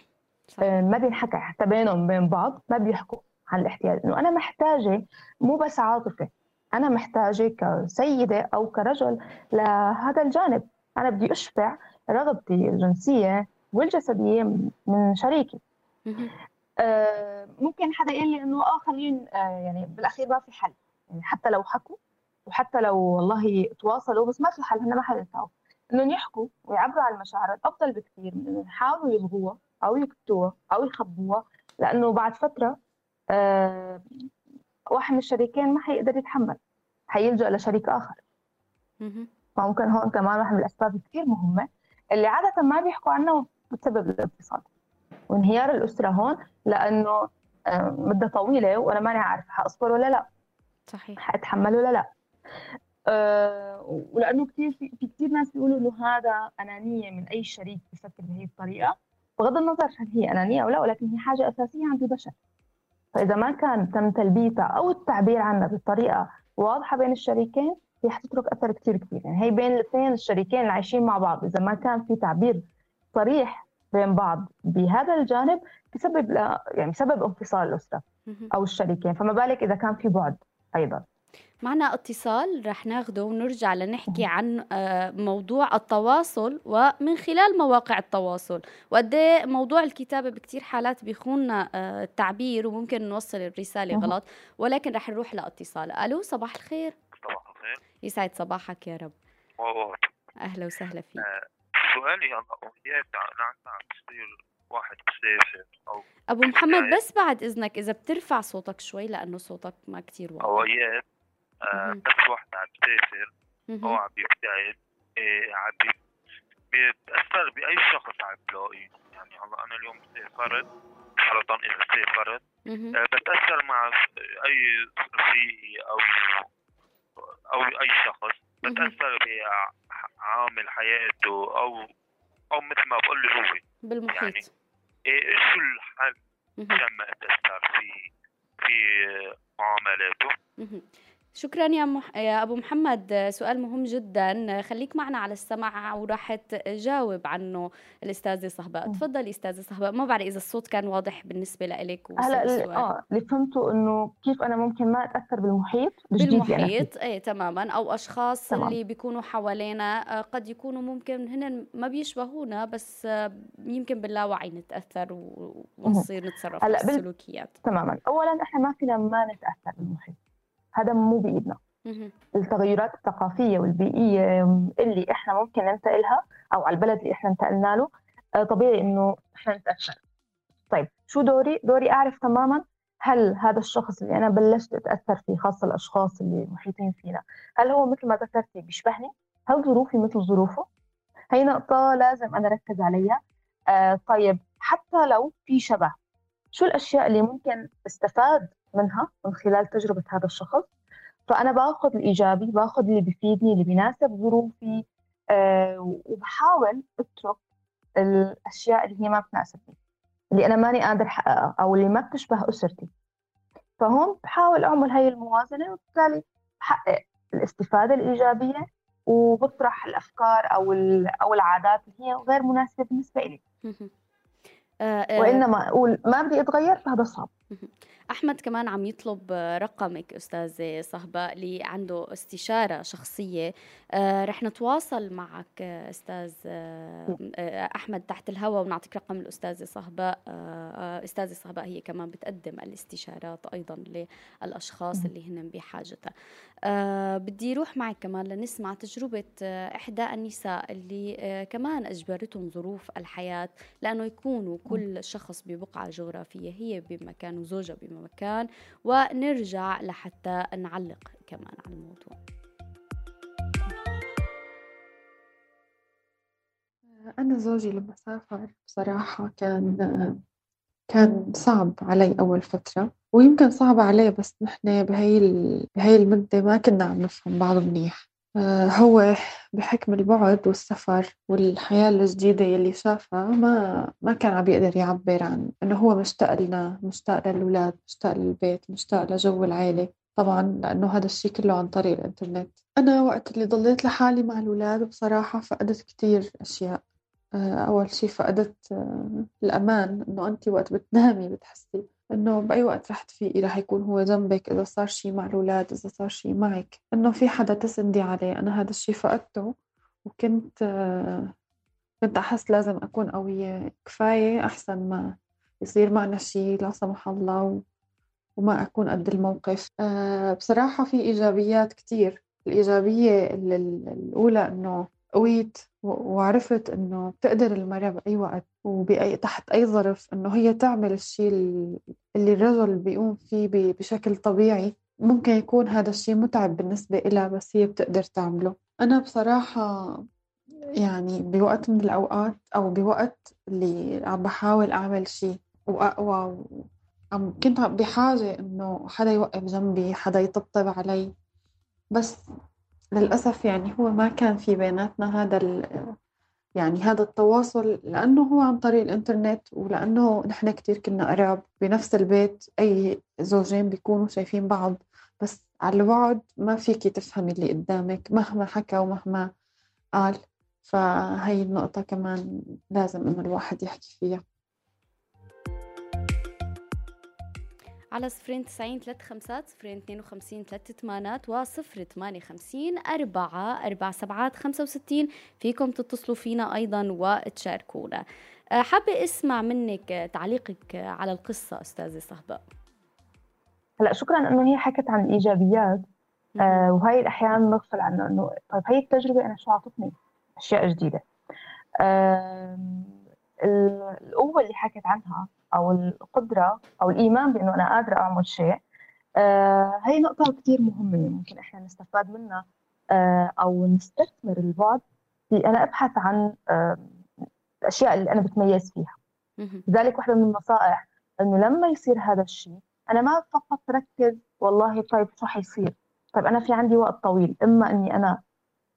آه ما بينحكى حتى بينهم بين بعض ما بيحكوا عن الاحتياج إنه أنا محتاجة مو بس عاطفة أنا محتاجة كسيدة أو كرجل لهذا الجانب. أنا بدي أشبع رغبتي الجنسية والجسدية من شريكي. آه ممكن حدا يقول لي إنه آه خلينا آه يعني بالأخير ما في حل. يعني حتى لو حكوا وحتى لو والله تواصلوا بس ما في حل هن ما حينفعوا إنهم يحكوا ويعبروا عن المشاعر أفضل بكثير من انه يحاولوا يلغوها أو يكتوها أو يخبوها لأنه بعد فترة آه واحد من الشريكين ما حيقدر يتحمل حيلجأ لشريك آخر. فممكن هون كمان واحد من الأسباب كثير مهمة اللي عادة ما بيحكوا عنها بتسبب الانفصال وانهيار الأسرة هون لأنه آه مدة طويلة وأنا ماني عارفة حأصبر ولا لا. صحيح. حأتحمل ولا لا. أه ولأنه كثير في, في كثير ناس بيقولوا إنه هذا أنانية من أي شريك بفكر بهي الطريقة. بغض النظر هل هي أنانية أو لا ولكن هي حاجة أساسية عند البشر. فإذا ما كان تم تلبيتها أو التعبير عنها بطريقة واضحة بين الشريكين هي حتترك أثر كثير كبير. يعني هي بين الاثنين الشريكين اللي عايشين مع بعض. إذا ما كان في تعبير صريح بين بعض بهذا الجانب بسبب يعني سبب انفصال الأسرة أو الشريكين. فما بالك إذا كان في بعد أيضا. معنا اتصال رح ناخده ونرجع لنحكي عن آه، موضوع التواصل ومن خلال مواقع التواصل. وقد إيه موضوع الكتابة بكتير حالات بيخون آه، التعبير وممكن نوصل الرسالة غلط ولكن رح نروح لاتصال. ألو صباح الخير. صباح الخير. يسعد صباحك يا رب. أهلا وسهلا فيك. آه، سؤالي أنا عم تصير واحد بسافر أو أبو محمد بس بعد إذنك إذا بترفع صوتك شوي لأنه صوتك ما كتير واضح. آه بس واحد عم بيسافر أو عم بيبتعد إيه عم بيتاثر بأي شخص عم بلاقيه يعني هلأ أنا اليوم سافرت فرضا إذا سافرت آه بتأثر مع أي رفيقي أو أو أي شخص. بتأثر بعامل حياته أو أو مثل ما بقول له هو. بالمحيط. يعني إيه شو الحل عشان ما أتأثر في في معاملاته؟ شكرا يا, مح... يا أبو محمد. سؤال مهم جدا. خليك معنا على السمع وراح تجاوب عنه الأستاذة صهباء تفضلي أستاذة صهباء ما بعرف إذا الصوت كان واضح بالنسبة لك هلا آه اللي فهمته إنه كيف أنا ممكن ما أتأثر بالمحيط بالمحيط إيه تماما. أو أشخاص تمام. اللي بيكونوا حوالينا آه، قد يكونوا ممكن هن ما بيشبهونا بس آه، يمكن باللاوعي نتأثر ونصير نتصرف بالسلوكيات. تماما. اولا إحنا ما فينا ما نتأثر بالمحيط. هذا مو بإيدنا. التغيرات الثقافية والبيئية اللي إحنا ممكن ننتقلها أو على البلد اللي إحنا انتقلنا له آه، طبيعي إنه إحنا نتأثر. طيب شو دوري؟ دوري أعرف تماما هل هذا الشخص اللي أنا بلشت أتأثر فيه خاصة الأشخاص اللي محيطين فينا هل هو مثل ما ذكرتي بيشبهني؟ هل ظروفي مثل ظروفه؟ هي نقطة لازم أنا أركز عليها. آه طيب حتى لو في شبه شو الأشياء اللي ممكن استفاد منها من خلال تجربة هذا الشخص. فأنا باخذ الإيجابي باخذ اللي بيفيدني اللي بيناسب ظروفي أه وبحاول أترك الأشياء اللي هي ما بتناسبني اللي أنا ماني قادر أحققها أو اللي ما بتشبه أسرتي. فهون بحاول أعمل هاي الموازنة وبالتالي بحقق الاستفادة الإيجابية وبطرح الأفكار أو أو العادات اللي هي غير مناسبة بالنسبة لي آه، آه. وإنما أقول ما بدي أتغير فهذا صعب. أحمد كمان عم يطلب رقمك أستاذة صهباء اللي عنده استشارة شخصية. آه رح نتواصل معك آه أحمد تحت الهواء ونعطيك رقم الأستاذة صهباء. آه أستاذة صهباء هي كمان بتقدم الاستشارات أيضا للأشخاص اللي هن بحاجتها. آه بدي روح معك كمان لنسمع تجربة آه إحدى النساء اللي آه كمان أجبرتهم ظروف الحياة لأنه يكونوا كل شخص ببقعة جغرافية هي بمكان وزوجها بمكان ونرجع لحتى نعلق كمان على الموضوع. أنا زوجي لما سافر بصراحة كان كان صعب علي أول فترة ويمكن صعب عليه بس نحن بهاي ال... بهاي المدة ما كنا عم نفهم بعض منيح. هو بحكم البعد والسفر والحياة الجديدة يلي شافها ما ما كان عم يقدر يعبر عن إنه هو مشتاق لنا مشتاق للأولاد مشتاق للبيت مشتاق لجو العيلة. طبعا لأنه هذا الشيء كله عن طريق الإنترنت. أنا وقت اللي ضليت لحالي مع الأولاد بصراحة فقدت كتير أشياء. آه، أول شي فقدت آه، الأمان إنه أنت وقت بتنامي بتحسي. إنه بأي وقت رح تفيقي رح يكون هو جنبك إذا صار شي مع الأولاد إذا صار شي معك. إنه في حدا تسندي عليه. أنا هذا الشي فقدته وكنت آه، كنت أحس لازم أكون قوية. كفاية أحسن ما يصير معنا شي لا سمح الله وما أكون قد الموقف. بصراحة في إيجابيات كتير. الإيجابية الأولى إنه قويت وعرفت إنه بتقدر المرأة بأي وقت وبأي تحت أي ظرف إنه هي تعمل الشيء اللي الرجل بيقوم فيه بشكل طبيعي. ممكن يكون هذا الشيء متعب بالنسبة إلها بس هي بتقدر تعمله. أنا بصراحة يعني بوقت من الأوقات أو بوقت اللي عم بحاول أعمل شيء وأقوى عم كنت بحاجة إنه حدا يوقف جنبي حدا يطبطب علي. بس للأسف يعني هو ما كان في بيناتنا هذا يعني هذا التواصل لأنه هو عن طريق الإنترنت ولأنه نحن كتير كنا قراب بنفس البيت. أي زوجين بيكونوا شايفين بعض بس على البعد ما فيكي تفهمي اللي قدامك مهما حكى ومهما قال. فهي النقطة كمان لازم إنه الواحد يحكي فيها. على صفرين تسعين ثلاث خمسات صفرين اثنين وخمسين ثلاث ثمانات وصفر ثمانية خمسين أربعة أربع سبعات خمسة وستين. فيكم تتصلوا فينا أيضا وتشاركونا. أه، حابة أسمع منك تعليقك على القصة أستاذة صهباء هلا شكرا إنه هي حكت عن الإيجابيات. آه وهي الأحيان نغفل عنه إنه طيب هي التجربة أنا شو اعطتني أشياء جديدة. آه القوة اللي حكت عنها أو القدرة أو الإيمان بإنه أنا قادرة أعمل شيء. آه هي نقطة كثير مهمة ممكن إحنا نستفاد منها. آه أو نستثمر البعد في أنا أبحث عن آه الاشياء اللي أنا بتميز فيها. لذلك واحدة من النصائح إنه لما يصير هذا الشيء أنا ما فقط ركز والله طيب شو حيصير؟ طيب أنا في عندي وقت طويل إما إني أنا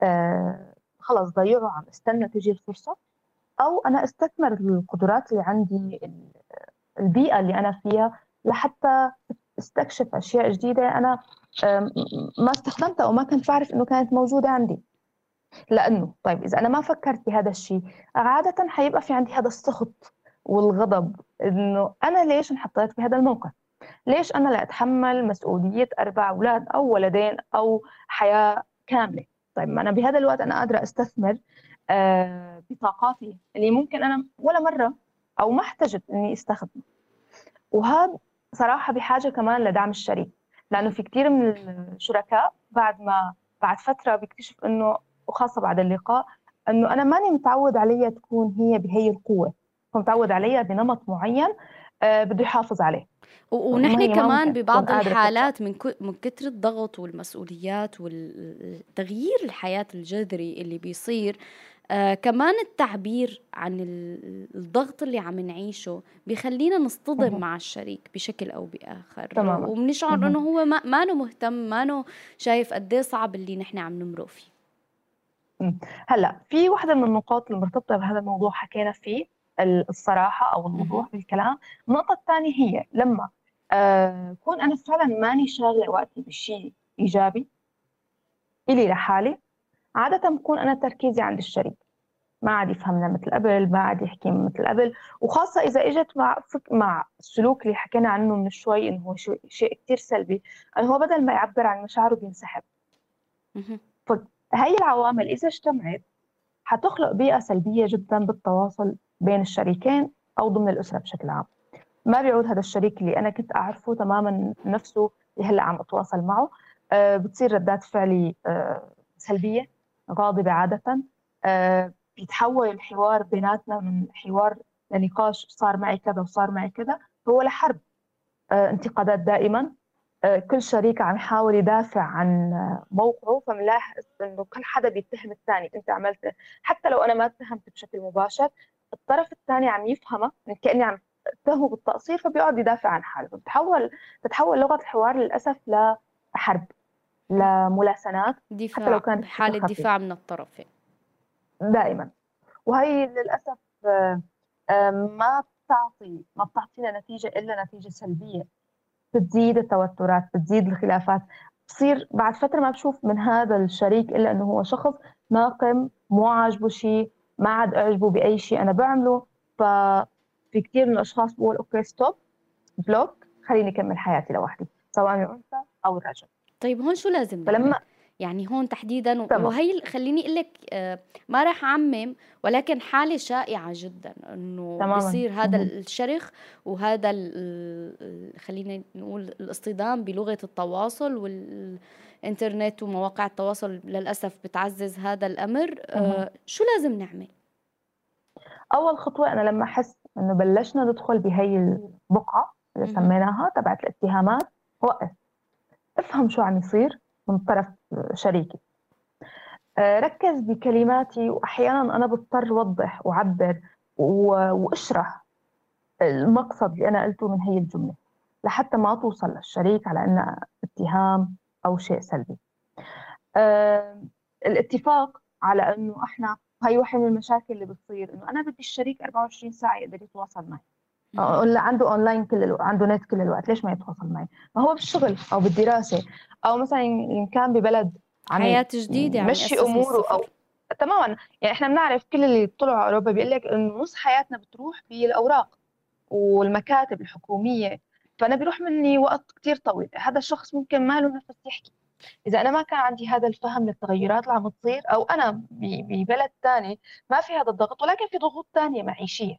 آه خلص ضيعه عم استنى تجي الفرصة أو أنا أستثمر القدرات اللي عندي البيئة اللي أنا فيها لحتى أستكشف أشياء جديدة أنا ما استخدمتها أو ما كنت بعرف إنه كانت موجودة عندي. لأنه طيب إذا أنا ما فكرت بهذا الشيء عادة حيبقى في عندي هذا السخط والغضب إنه أنا ليش انحطيت في هذا الموقف ليش أنا لا أتحمل مسؤولية أربع أولاد أو ولدين أو حياة كاملة؟ طيب ما أنا بهذا الوقت أنا قادرة أستثمر بطاقاتي. اللي ممكن أنا ولا مرة أو ما احتجت إني أستخدمه. وهذا صراحة بحاجة كمان لدعم الشريك. لأنه في كثير من الشركاء بعد ما بعد فترة بيكتشف إنه وخاصة بعد اللقاء إنه أنا ماني متعود عليها تكون هي بهي القوة. متعود عليها بنمط معين آه بده يحافظ عليه. ونحن كمان ببعض الحالات من من كثر الضغط والمسؤوليات والتغيير الحياة الجذري اللي بيصير آه كمان التعبير عن الضغط اللي عم نعيشه بخلينا نصطدم مع الشريك بشكل أو بآخر. تماما. وبنشعر إنه هو ما مانو مهتم مانو شايف قد صعب اللي نحن عم نمرق فيه. هلأ في وحده من النقاط المرتبطه بهذا الموضوع حكينا فيه الصراحة أو الوضوح بالكلام. النقطة الثانية هي لما آه كون أنا فعلا ماني شاغلة وقتي بشيء إيجابي إلي لحالي عادة بكون أنا تركيزي عند الشريك. ما عاد يفهمنا مثل قبل ما عاد يحكي مثل قبل. وخاصة إذا إجت مع فك مع السلوك اللي حكينا عنه من شوي إنه هو شيء كثير سلبي إنه هو بدل ما يعبر عن مشاعره بينسحب. فهي العوامل إذا اجتمعت حتخلق بيئة سلبية جدا بالتواصل بين الشريكين أو ضمن الأسرة بشكل عام. ما بيعود هذا الشريك اللي أنا كنت أعرفه تماما نفسه اللي هلأ عم أتواصل معه. أه بتصير ردات فعلي أه سلبية. غاضبة عادة أه بيتحول الحوار بيناتنا من حوار لنقاش صار معي كذا وصار معي كذا هو لحرب أه انتقادات دائما. أه كل شريك عم يحاول يدافع عن موقعه فملاحظ إنه كل حدا بيتهم الثاني أنت عملت حتى لو أنا ما اتهمت بشكل مباشر الطرف الثاني عم يفهمه كأني عم أتهمه بالتقصير فبيقعد يدافع عن حاله. بتحول تتحول لغة الحوار للأسف لحرب. لملاسنات دفاع حتى لو كانت حالة دفاع من الطرفين دائما. وهي للأسف ما بتعطي ما بتعطينا نتيجة إلا نتيجة سلبية. بتزيد التوترات بتزيد الخلافات. بصير بعد فترة ما بشوف من هذا الشريك إلا إنه هو شخص ناقم مو عاجبه شيء ما عاد أعجبه بأي شيء أنا بعمله. ففي كثير من الأشخاص بقول okay stop block خليني أكمل حياتي لوحدي سواء الانثى أو الرجل. طيب هون شو لازم فلما يعني هون تحديدا طبعا. وهي خليني أقول لك آه، ما راح أعمم ولكن حالة شائعة جدا إنه بصير هذا الشرخ وهذا خلينا نقول الاصطدام بلغة التواصل والإنترنت ومواقع التواصل للأسف بتعزز هذا الأمر. آه شو لازم نعمل؟ أول خطوة أنا لما أحس إنه بلشنا ندخل بهي البقعة اللي سميناها تبعت الاتهامات وقف. أفهم شو عم يصير من طرف شريكي آه، ركز بكلماتي واحيانا أنا بضطر أوضح وأعبر وأشرح المقصد اللي أنا قلته من هي الجملة لحتى ما توصل للشريك على انها اتهام أو شيء سلبي. أه الاتفاق على إنه إحنا هي واحد من المشاكل اللي بتصير إنه أنا بدي الشريك 24 ساعة يقدر يتواصل معي. ولا عنده اونلاين كل الوقت عنده نت كل الوقت. ليش ما يتواصل معي؟ ما هو بالشغل أو بالدراسة أو مثلا إن كان ببلد عم حياة جديدة يعني مشي أموره أو تماما. يعني إحنا بنعرف كل اللي طلعوا على أوروبا بيقول لك إنه نص حياتنا بتروح بالأوراق والمكاتب الحكومية. فأنا بيروح مني وقت كثير طويل. هذا الشخص ممكن ما له نفس يحكي. إذا أنا ما كان عندي هذا الفهم للتغيرات اللي عم تصير أو أنا ببلد ثاني ما في هذا الضغط ولكن في ضغوط ثانية معيشية.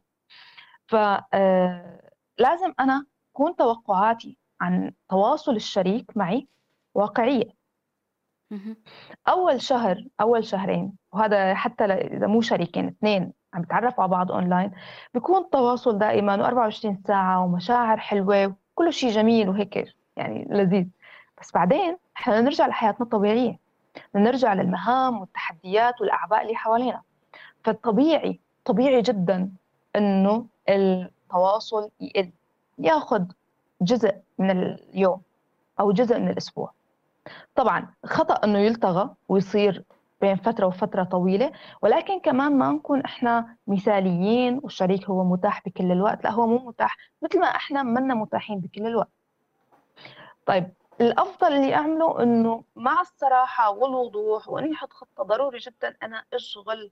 فلازم آه، أنا تكون توقعاتي عن تواصل الشريك معي واقعية. أول شهر أول شهرين وهذا حتى إذا مو شريكين اثنين عم يتعرفوا على بعض أونلاين بيكون التواصل دائما و24 ساعة ومشاعر حلوة وكل شيء جميل وهيك يعني لذيذ. بس بعدين إحنا نرجع لحياتنا الطبيعية نرجع للمهام والتحديات والأعباء اللي حوالينا. فالطبيعي طبيعي جدا إنه التواصل يقل ياخذ جزء من اليوم أو جزء من الأسبوع. طبعا خطأ إنه يلتغى ويصير بين فترة وفترة طويلة ولكن كمان ما نكون إحنا مثاليين والشريك هو متاح بكل الوقت. لا هو مو متاح مثل ما إحنا منا متاحين بكل الوقت. طيب الأفضل اللي أعمله إنه مع الصراحة والوضوح وإني أحط خطة ضروري جدا أنا أشغل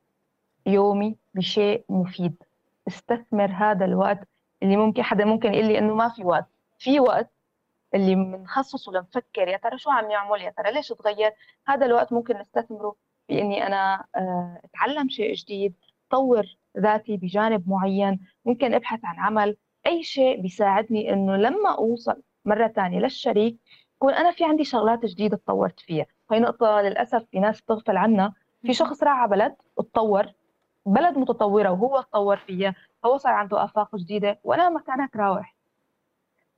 يومي بشيء مفيد. استثمر هذا الوقت اللي ممكن حدا ممكن يقول لي إنه ما في وقت. في وقت اللي بنخصصه لنفكر يا ترى شو عم يعمل؟ يا ترى ليش تغير؟ هذا الوقت ممكن نستثمره باني أنا آه، أتعلم شيء جديد طور ذاتي بجانب معين ممكن أبحث عن عمل. أي شيء بيساعدني إنه لما أوصل مرة ثانية للشريك يكون أنا في عندي شغلات جديدة تطورت فيها. هي نقطة للأسف في ناس بتغفل عنها. في شخص راح على بلد اتطور بلد متطورة وهو تطور فيها هو صار عنده آفاق جديدة وأنا مكانك راوح.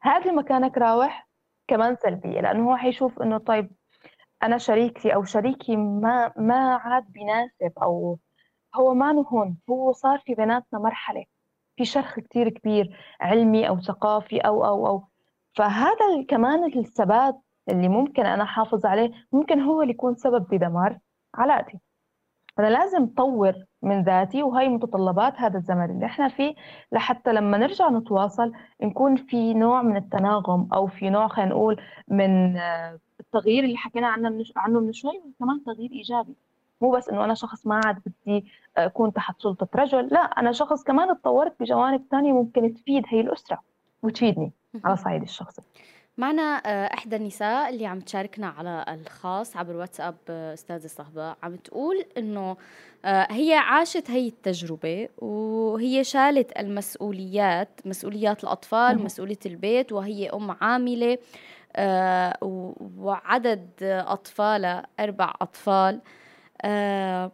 هذه مكانك راوح كمان سلبية لأنه هو حيشوف إنه طيب أنا شريكتي أو شريكي ما ما عاد بيناسب أو هو ما هون هو صار في بيناتنا مرحلة في شرخ كتير كبير علمي أو ثقافي أو أو أو. فهذا كمان الثبات اللي ممكن أنا أحافظ عليه ممكن هو اللي يكون سبب بدمار علاقتي. فأنا لازم طور من ذاتي وهي متطلبات هذا الزمن. اللي إحنا فيه لحتى لما نرجع نتواصل نكون في نوع من التناغم أو في نوع خلينا نقول من آه، التغيير اللي حكينا عنه من عنه من شوي كمان تغيير إيجابي. مو بس إنه أنا شخص ما عاد بدي أكون تحت سلطة رجل لا أنا شخص كمان تطورت بجوانب ثانية ممكن تفيد هي الأسرة وتفيدني على الصعيد الشخصي معنا آه، إحدى النساء اللي عم تشاركنا على الخاص عبر واتساب آه، أستاذة صهباء عم تقول إنه آه، هي عاشت هي التجربة وهي شالت المسؤوليات مسؤوليات الأطفال مسؤولية البيت وهي أم عاملة وعدد أطفالها أربع أطفال.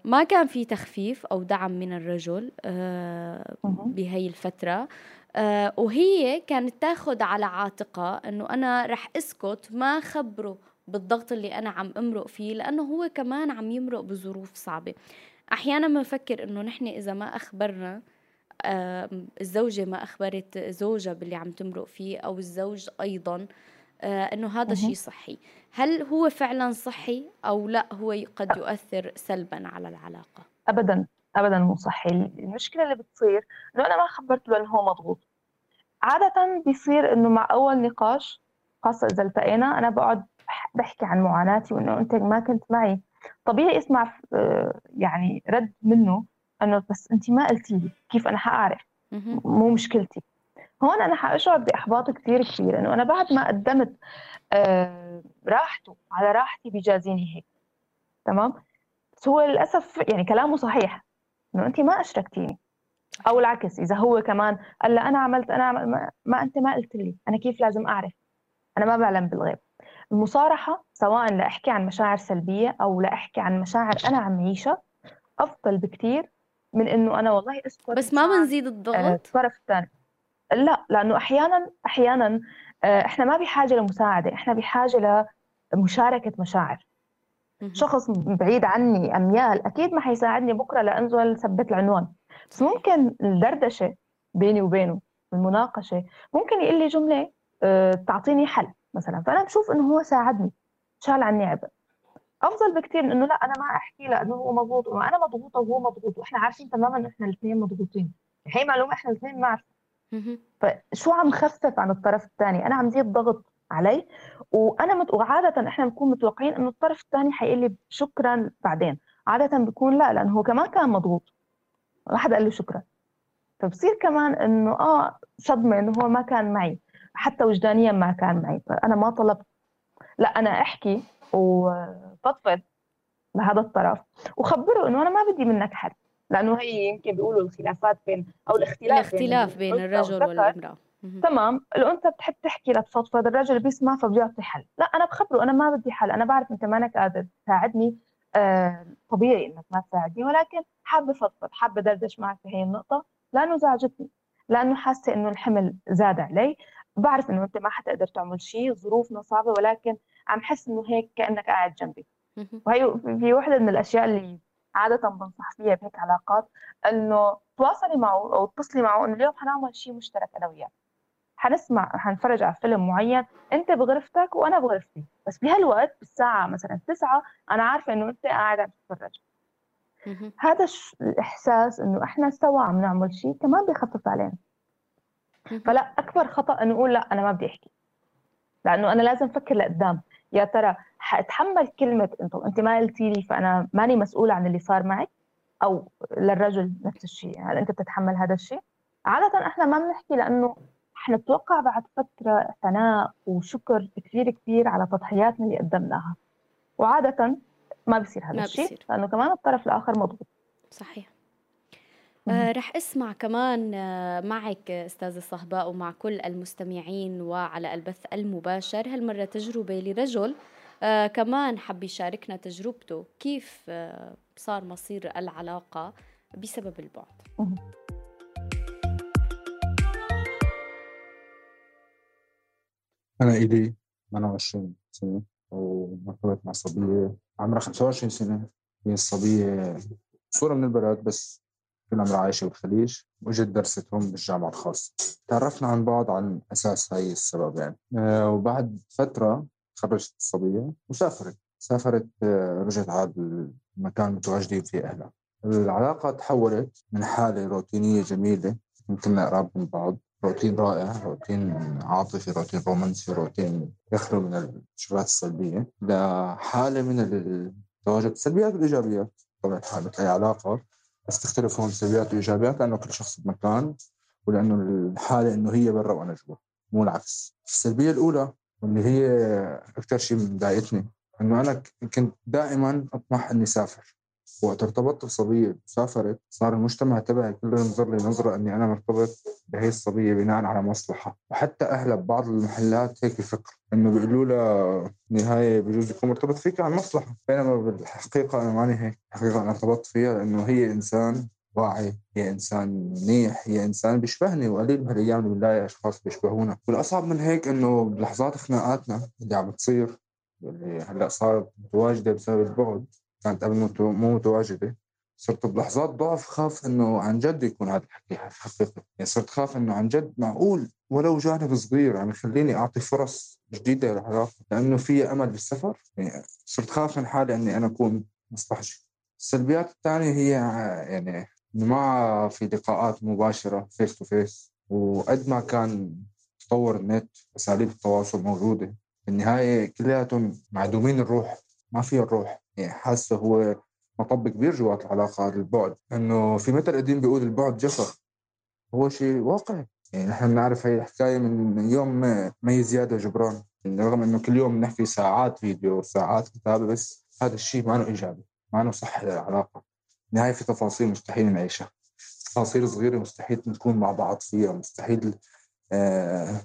ما كان في تخفيف أو دعم من الرجل بهي الفترة. آه وهي كانت تاخد على عاتقها إنه أنا رح أسكت ما خبره بالضغط اللي أنا عم أمرق فيه لأنه هو كمان عم يمرق بظروف صعبة. أحيانا بنفكر إنه نحن إذا ما أخبرنا آه الزوجة ما أخبرت زوجها باللي عم تمرق فيه أو الزوج أيضا آه إنه هذا شيء صحي. هل هو فعلا صحي أو لا هو قد يؤثر سلبا على العلاقة؟ أبدا. ابدا مو صحي المشكلة اللي بتصير إنه أنا ما خبرته لأنه هو مضغوط. عادة بيصير إنه مع أول نقاش خاصة إذا التقينا أنا بقعد بحكي عن معاناتي وإنه أنت ما كنت معي. طبيعي اسمع يعني رد منه إنه بس أنت ما قلتي لي كيف أنا حأعرف؟ مو مشكلتي. هون أنا حأشعر بأحباط كثير كثير إنه أنا بعد ما قدمت آه، راحته على راحتي بيجازيني هيك. تمام؟ بس هو للأسف يعني كلامه صحيح. إنه انت ما أشركتيني. أو العكس إذا هو كمان قال أنا عملت أنا عمل ما, ما أنت ما قلت لي. أنا كيف لازم أعرف؟ أنا ما بعلم بالغيب. المصارحة سواء لأحكي عن مشاعر سلبية أو لأحكي عن مشاعر أنا عم عيشها أفضل بكثير من إنه أنا والله اسكت بس ما بنزيد الضغط؟ آه، الطرف الثاني لا لأنه أحيانا أحيانا آه، إحنا ما بحاجة لمساعدة إحنا بحاجة لمشاركة مشاعر. شخص بعيد عني أميال أكيد ما حيساعدني بكرة لانزل ثبت العنوان بس ممكن الدردشة بيني وبينه المناقشة ممكن يقول لي جملة أه تعطيني حل مثلا. فأنا بشوف إنه هو ساعدني شال عني عبء. أفضل بكثير من إنه لا أنا ما أحكي لأنه هو مضغوط وأنا مضغوطة وهو مضغوط وإحنا عارفين تماما انه إحنا الاثنين مضغوطين. هي معلومة إحنا الاثنين ما عارفين فشو عم خفف عن الطرف الثاني؟ أنا عم زيد ضغط. علي. وأنا مت... وعادة إحنا بنكون متوقعين إنه الطرف الثاني حيقول لي شكرا بعدين. عادة بيكون لا لأنه هو كمان كان مضغوط. ما حدا قال له شكرا. فبصير كمان إنه آه صدمة إنه هو ما كان معي. حتى وجدانيا ما كان معي. فأنا ما طلبت. لا أنا أحكي وفضفض لهذا الطرف. وخبره إنه أنا ما بدي منك حد. لأنه هي يمكن بيقولوا الخلافات بين أو الاختلاف الاختلاف بين, بين الرجل والامراه تمام؟ الأنثى بتحب تحكي لتفضفض الرجل بيسمع فبيعطي حل. لا أنا بخبره أنا ما بدي حل. أنا بعرف أنت مانك قادر تساعدني آه طبيعي إنك ما تساعدني ولكن حابه فضفض حابه دردش معك في هي النقطة لأنه زعجتني لأنه حاسة إنه الحمل زاد علي. بعرف إنه أنت ما حتقدر تعمل شيء ظروفنا صعبة ولكن عم حس إنه هيك كأنك قاعد جنبي. وهي في وحدة من الأشياء اللي عادة بنصح فيها بهيك علاقات إنه تواصلي معه أو اتصلي معه إنه اليوم حنعمل شيء مشترك أنا وياك حنسمع حنفرج على فيلم معين انت بغرفتك وأنا بغرفتي. بس بهالوقت بالساعة مثلا تسعة أنا عارفة إنه أنت قاعد عم تتفرج. هذا الإحساس إنه إحنا سوا عم نعمل شيء كمان بيخفف علينا. فلا أكبر خطأ إنه نقول لا أنا ما بدي أحكي. لأنه أنا لازم أفكر لقدام. يا ترى حأتحمل كلمة انت أنت ما قلتي لي فأنا ماني مسؤوله عن اللي صار معك أو للرجل نفس الشيء هل أنت بتتحمل هذا الشيء عادة إحنا ما بنحكي لأنه حنتوقع بعد فترة ثناء وشكر كثير كثير على تضحياتنا اللي قدمناها. وعادة ما بصير هذا الشيء لأنه كمان الطرف الآخر مضغوط صحيح. آه رح أسمع كمان آه معك أستاذة صهباء ومع كل المستمعين وعلى البث المباشر. هالمرة تجربة لرجل آه كمان حب يشاركنا تجربته كيف آه صار مصير العلاقة بسبب البعد. أنا إيدي. 28 سنة. ومرتبط مع صبية. عمرها 25 سنة. هي الصبية صورة من البلد بس كل عمرها عايشة بالخليج. وجت درست هون بالجامعة الخاصة. تعرفنا عن بعض عن أساس هاي السبب يعني. أه وبعد فترة تخرجت الصبية وسافرت. سافرت أه رجعت عاد المكان متواجدين فيه أهلها. العلاقة تحولت من حالة روتينية جميلة. كنا قراب من بعض. روتين رائع روتين عاطفي روتين رومانسي روتين يخلو من الشغلات السلبية. لحالة من التواجد السلبيات والإيجابيات. طبيعة الحال مثل أي علاقة بس تختلف هون سلبيات وإيجابيات لأنه كل شخص بمكان ولأنه الحالة إنه هي برا وأنا جوا مو العكس. السلبية الأولى واللي هي أكثر شيء مضايقتني إنه أنا كنت دائما أطمح إني أسافر وقت ارتبطت بصبية سافرت صار المجتمع تبعي كله ينظر لي نظرة إني أنا مرتبط بهي الصبية بناء على مصلحة. وحتى أهلها ببعض المحلات هيك يفكروا إنه بيقولوا لها نهاية بجوز يكون مرتبط فيك عن مصلحة. بينما بالحقيقة أنا ماني هيك. الحقيقة أنا ارتبطت فيها لأنه هي إنسان واعي هي إنسان منيح هي إنسان بيشبهني. وقليل بهالأيام اللي بنلاقي أشخاص بيشبهونا. والأصعب من هيك إنه بلحظات خناقاتنا اللي عم بتصير اللي هلأ صارت متواجدة بسبب البعد كانت قبل مو متواجده صرت بلحظات ضعف خاف إنه عن جد يكون هذا الحكي حقيقي يعني صرت خاف إنه عن جد معقول. ولو جانب صغير عم يخليني أعطي فرص جديدة للعلاقة. لأنه في أمل بالسفر. يعني صرت خاف من حالي إني أنا أكون مصلحجي السلبيات الثانية هي يعني ما في لقاءات مباشرة face to face وقد ما كان تطور النت أساليب التواصل موجودة. في النهايه كلياتهم معدومين الروح. ما في الروح. يعني حاسه هو مطب كبير جوات العلاقة البعد. إنه في مثل قديم بيقول البعد جسر. هو شيء واقعي. يعني نحن بنعرف هي الحكاية من يوم مي زيادة جبران. يعني رغم إنه كل يوم بنحكي ساعات فيديو ساعات كتابة بس هذا الشيء ما له إيجابي. ما له صح للعلاقة. نهاية في تفاصيل مستحيل نعيشها. تفاصيل صغيرة مستحيل نكون مع بعض فيها. مستحيل آه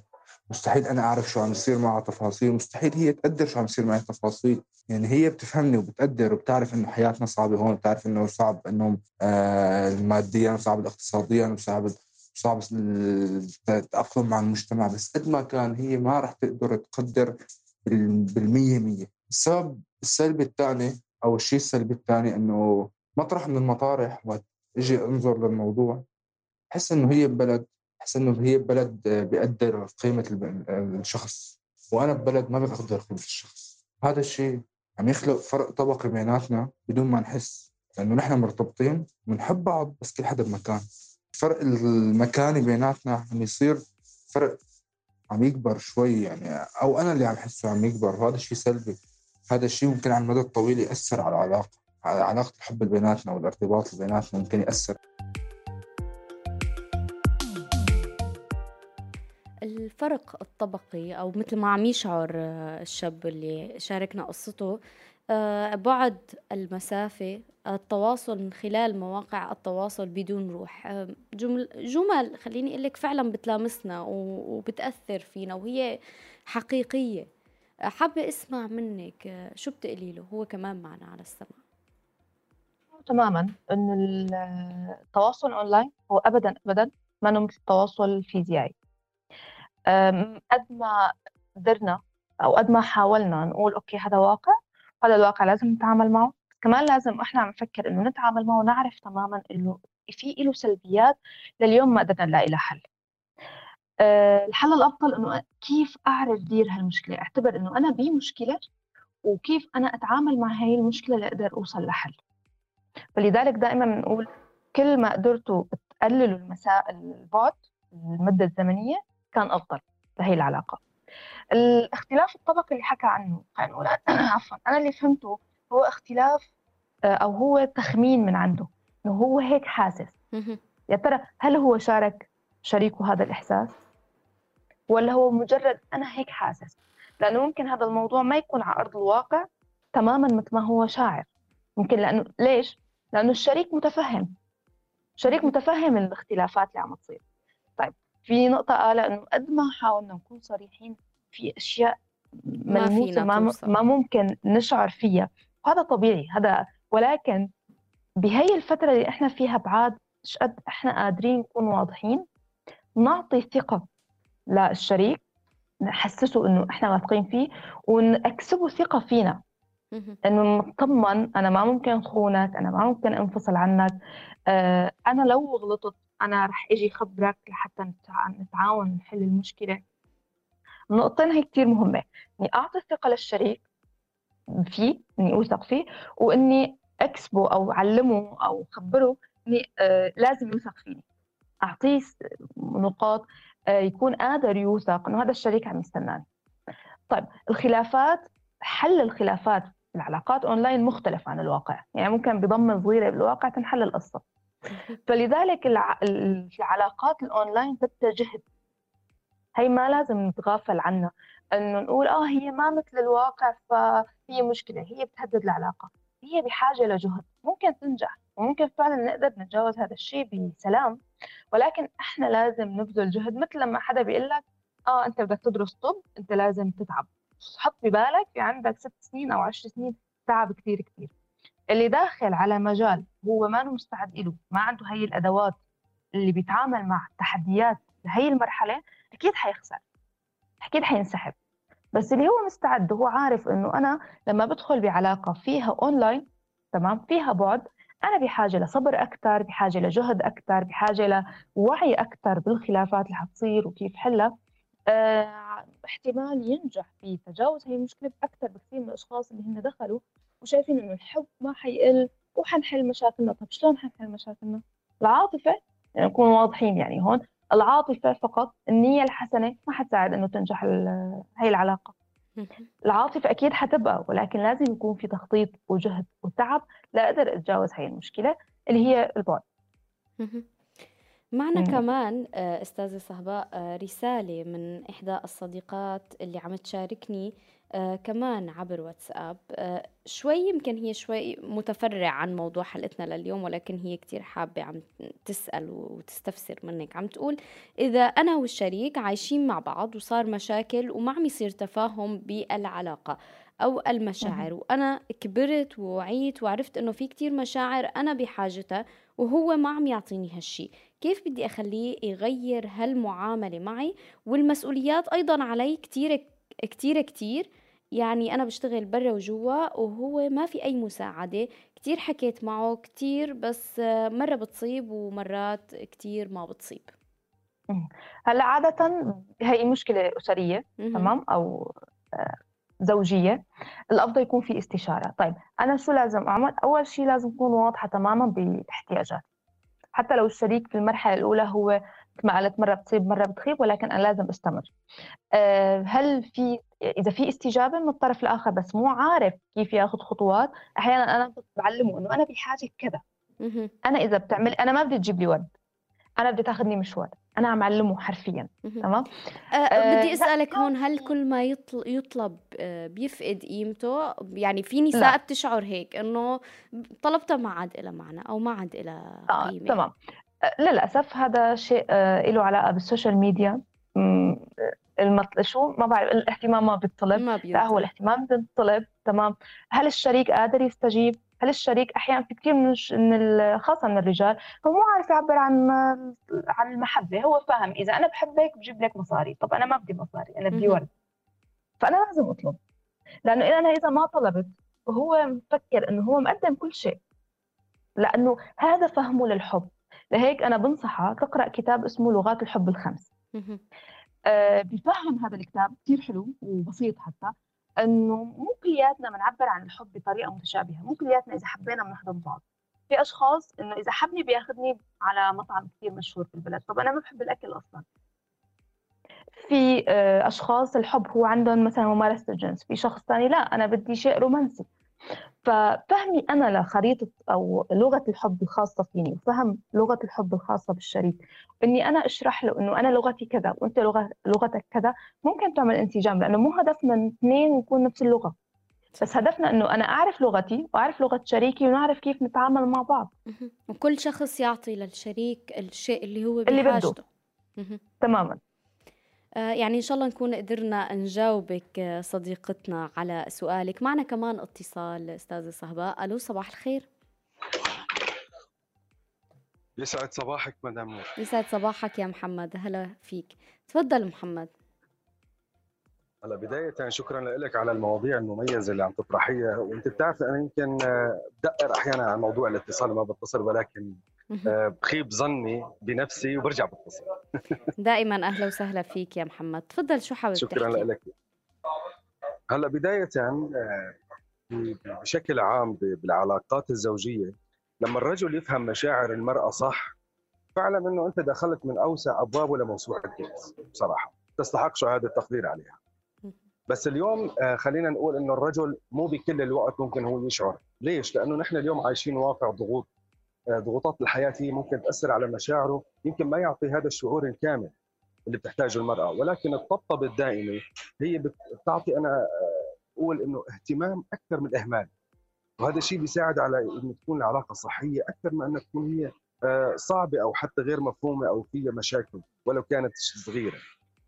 مستحيل أنا أعرف شو عم يصير معها تفاصيل مستحيل هي تقدر شو عم يصير معي تفاصيل. يعني هي بتفهمني وبتقدر وبتعرف إنه حياتنا صعبة هون بتعرف إنه صعب انه آه ماديا صعب اقتصاديا وصعب صعب التأقلم مع المجتمع. بس قد ما كان هي ما راح تقدر تقدر بالمية مية. السبب السلبي الثاني أو الشيء السلبي الثاني إنه مطرح من المطارح وقت إجي أنظر للموضوع بحس إنه هي ببلد بحس إنه هي ببلد بيقدر قيمة الشخص وأنا ببلد ما بقدر قيمة الشخص. هذا الشيء عم يخلق فرق طبقي بيناتنا بدون ما نحس لأنه نحن مرتبطين بنحب بعض بس كل حدا بمكان. الفرق المكاني بيناتنا عم يصير فرق عم يكبر شوي يعني أو أنا اللي عم حسه عم يكبر وهذا الشيء سلبي. هذا الشيء ممكن على المدى الطويل يأثر على العلاقة على علاقة الحب بيناتنا والارتباط بيناتنا ممكن يأثر. الفرق الطبقي أو مثل ما عم يشعر آه، الشاب اللي شاركنا قصته آه، بعد المسافة التواصل من خلال مواقع التواصل بدون روح. آه، جمل, جمل خليني أقول لك فعلا بتلامسنا وبتأثر فينا وهي حقيقية. حابة أسمع منك شو بتقولي له؟ هو كمان معنا على السمع تماما. انه التواصل أونلاين هو ابدا ابدا ما مثل التواصل الفيزيائي قد ما قدرنا أو قد ما حاولنا نقول okay هذا واقع هذا الواقع لازم نتعامل معه. كمان لازم إحنا عم نفكر إنه نتعامل معه ونعرف تماما إنه في له سلبيات لليوم ما قدرنا نلاقي لها حل. أه الحل الأفضل إنه كيف أعرف دير هالمشكلة؟ أعتبر إنه أنا بمشكله وكيف أنا أتعامل مع هاي المشكلة لأقدر أوصل لحل. فلذلك دائما بنقول كل ما قدرتوا تقللوا المساء البعد المدة الزمنية كان أفضل. لهي العلاقة. الاختلاف الطبقي اللي حكى عنه خلينا عفوا. أنا اللي فهمته هو اختلاف آه، أو هو تخمين من عنده. إنه هو هيك حاسس. يا ترى هل هو شارك شريكه هذا الإحساس؟ ولا هو مجرد أنا هيك حاسس؟ لأنه ممكن هذا الموضوع ما يكون على أرض الواقع تماما مثل ما هو شاعر. ممكن لأنه ليش؟ لأنه الشريك متفهم. شريك متفهم الاختلافات اللي عم تصير. في نقطة قالها إنه قد ما حاولنا نكون صريحين في أشياء ملموسة ما, ما, ما ممكن نشعر فيها. وهذا طبيعي هذا ولكن بهي الفترة اللي إحنا فيها بعاد قد إحنا قادرين نكون واضحين. نعطي ثقة للشريك نحسسه إنه إحنا واثقين فيه ونكسبه ثقة فينا. إنه مطمن أنا ما ممكن خونك أنا ما ممكن أنفصل عنك. آه أنا لو غلطت أنا رح إجي خبرك لحتى نتعاون نحل المشكلة. النقطتين هي كثير مهمة. إني أعطي الثقة للشريك فيه إني اوثق فيه وإني أكسبه أو علمه أو خبره إني آه لازم يوثق فيني. أعطيه نقاط آه يكون قادر يوثق إنه هذا الشريك عم يستناني. طيب الخلافات حل الخلافات العلاقات أونلاين مختلف عن الواقع. يعني ممكن بضم صغيرة بالواقع تنحل القصة. فلذلك العلاقات الأونلاين جهد هي ما لازم نتغافل عنها. إنه نقول آه هي ما مثل الواقع فهي مشكلة هي بتهدد العلاقة. هي بحاجة لجهد ممكن تنجح وممكن فعلا نقدر نتجاوز هذا الشيء بسلام. ولكن إحنا لازم نبذل جهد. مثل لما حدا بيقول لك آه أنت بدك تدرس طب أنت لازم تتعب. حط ببالك في عندك ست سنين أو عشر سنين تعب كثير كثير اللي داخل على مجال هو ما مستعد له ما عنده هي الأدوات اللي بيتعامل مع تحديات بهي المرحلة أكيد حيخسر أكيد حينسحب. بس اللي هو مستعد هو عارف إنه أنا لما بدخل بعلاقة فيها اونلاين تمام فيها بعد أنا بحاجة لصبر أكثر بحاجة لجهد أكثر بحاجة لوعي أكثر بالخلافات اللي حتصير وكيف حلها. آه، احتمال ينجح في تجاوز هي المشكلة أكثر بكثير من الأشخاص اللي هن دخلوا. وشايفين إنه الحب ما حيقل وحنحل مشاكلنا. طب شلون حنحل مشاكلنا؟ العاطفة يعني نكون واضحين يعني هون العاطفة فقط النية الحسنة ما حتساعد إنه تنجح هي العلاقة. العاطفة أكيد حتبقى ولكن لازم يكون في تخطيط وجهد وتعب لاقدر أتجاوز هي المشكلة اللي هي البعد. معنا. كمان آه، أستاذة صهباء آه، رسالة من إحدى الصديقات اللي عم تشاركني آه كمان عبر واتساب. آه شوي يمكن هي شوي متفرع عن موضوع حلقتنا لليوم ولكن هي كتير حابة عم تسأل وتستفسر منك. عم تقول إذا أنا والشريك عايشين مع بعض وصار مشاكل وما عم يصير تفاهم بالعلاقة أو المشاعر وأنا كبرت ووعيت وعرفت إنه في كتير مشاعر أنا بحاجتها وهو ما عم يعطيني هالشي. كيف بدي أخليه يغير هالمعاملة معي؟ والمسؤوليات أيضا علي كتير كتير كتير. يعني أنا بشتغل برا وجوا وهو ما في أي مساعدة. كتير حكيت معه كتير بس مرة بتصيب ومرات كتير ما بتصيب. هلأ عادة هي مشكلة أسرية تمام؟ أو آه، زوجية. الأفضل يكون في استشارة. طيب أنا شو لازم أعمل؟ أول شيء لازم أكون واضحة تماما باحتياجاتي حتى لو الشريك في المرحلة الأولى هو ما قلت مرة بتصيب مرة بتخيب ولكن أنا لازم أستمر. آه، هل في إذا في استجابة من الطرف الآخر بس مو عارف كيف يأخذ خطوات أحيانا أنا بعلمه إنه أنا بحاجة كذا. أنا إذا بتعمل أنا ما بدي تجيب لي ورد أنا بدي تاخذني مشوار. أنا عم علمه حرفيا. تمام؟ أه أه بدي أسألك هون هل كل ما يطلب بيفقد قيمته؟ يعني في نساء لا. بتشعر هيك إنه طلبتها ما عاد لها معنى أو ما عاد لها آه قيمة. تمام. للاسف هذا شيء آه له علاقة بالسوشيال ميديا. المطل... شو؟ ما بعرف الاهتمام ما بيطلب. ما لا هو الاهتمام بيطلب تمام. هل الشريك قادر يستجيب؟ هل الشريك أحيانا في كثير من من خاصة من الرجال هو مو عارف يعبر عن عن المحبة هو فاهم. إذا أنا بحبك بجيب لك مصاري. طب أنا ما بدي مصاري أنا بدي ورد. فأنا لازم أطلب. لأنه أنا إذا ما طلبت وهو مفكر إنه هو مقدم كل شيء. لأنه هذا فهمه للحب. لهيك أنا بنصحها تقرأ كتاب اسمه لغات الحب الخمس. آه بفهم هذا الكتاب كثير حلو وبسيط حتى إنه مو كلياتنا بنعبر عن الحب بطريقة متشابهة مو كلياتنا إذا حبينا بنحضن بعض. في أشخاص إنه إذا حبني بياخذني على مطعم كثير مشهور في البلد طب أنا ما بحب الأكل أصلا. في آه، أشخاص الحب هو عندهم مثلا ممارسة الجنس في شخص ثاني لا أنا بدي شيء رومانسي. ففهمي أنا لخريطة أو لغة الحب الخاصة فيني وفهم لغة الحب الخاصة بالشريك. إني أنا أشرح له إنه أنا لغتي كذا وأنت لغة لغتك كذا ممكن تعمل انسجام لأنه مو هدفنا اثنين نكون نفس اللغة. بس هدفنا إنه أنا أعرف لغتي وأعرف لغة شريكي ونعرف كيف نتعامل مع بعض. وكل شخص يعطي للشريك الشيء اللي هو بحاجته اللي بده. تماما. يعني إن شاء الله نكون قدرنا نجاوبك آه، صديقتنا على سؤالك. معنا كمان اتصال أستاذة صهباء. ألو صباح الخير. يسعد صباحك مدام نور. يسعد صباحك يا محمد. هلا فيك. تفضل محمد. هلا بداية شكرا لك على المواضيع المميزة اللي عم تطرحيها. وأنت بتعرف أنا يمكن آه، بدقر أحيانا على موضوع الاتصال ما بتصل ولكن آه، بخيب ظني بنفسي وبرجع بتصل دائما أهلا وسهلا فيك يا محمد. تفضل شو حابب شكرا لك. هلأ بداية آه، بشكل عام بالعلاقات الزوجية لما الرجل يفهم مشاعر المرأة صح فاعلم إنه أنت دخلت من أوسع ابوابه لموسوعه الجنس بصراحة. تستحق شهادة التقدير عليها. بس اليوم آه، خلينا نقول إنه الرجل مو بكل الوقت ممكن هو يشعر. ليش؟ لأنه نحن اليوم عايشين واقع ضغوط. آه، ضغوطات الحياة هي ممكن تأثر على مشاعره يمكن ما يعطي هذا الشعور الكامل اللي بتحتاجه المرأة. ولكن الطبطبة الدائمة هي بتعطي أنا أقول إنه اهتمام أكثر من الاهمال وهذا الشيء بيساعد على إنه تكون العلاقة صحية أكثر ما إنها تكون هي صعبة أو حتى غير مفهومة أو فيها مشاكل ولو كانت صغيرة.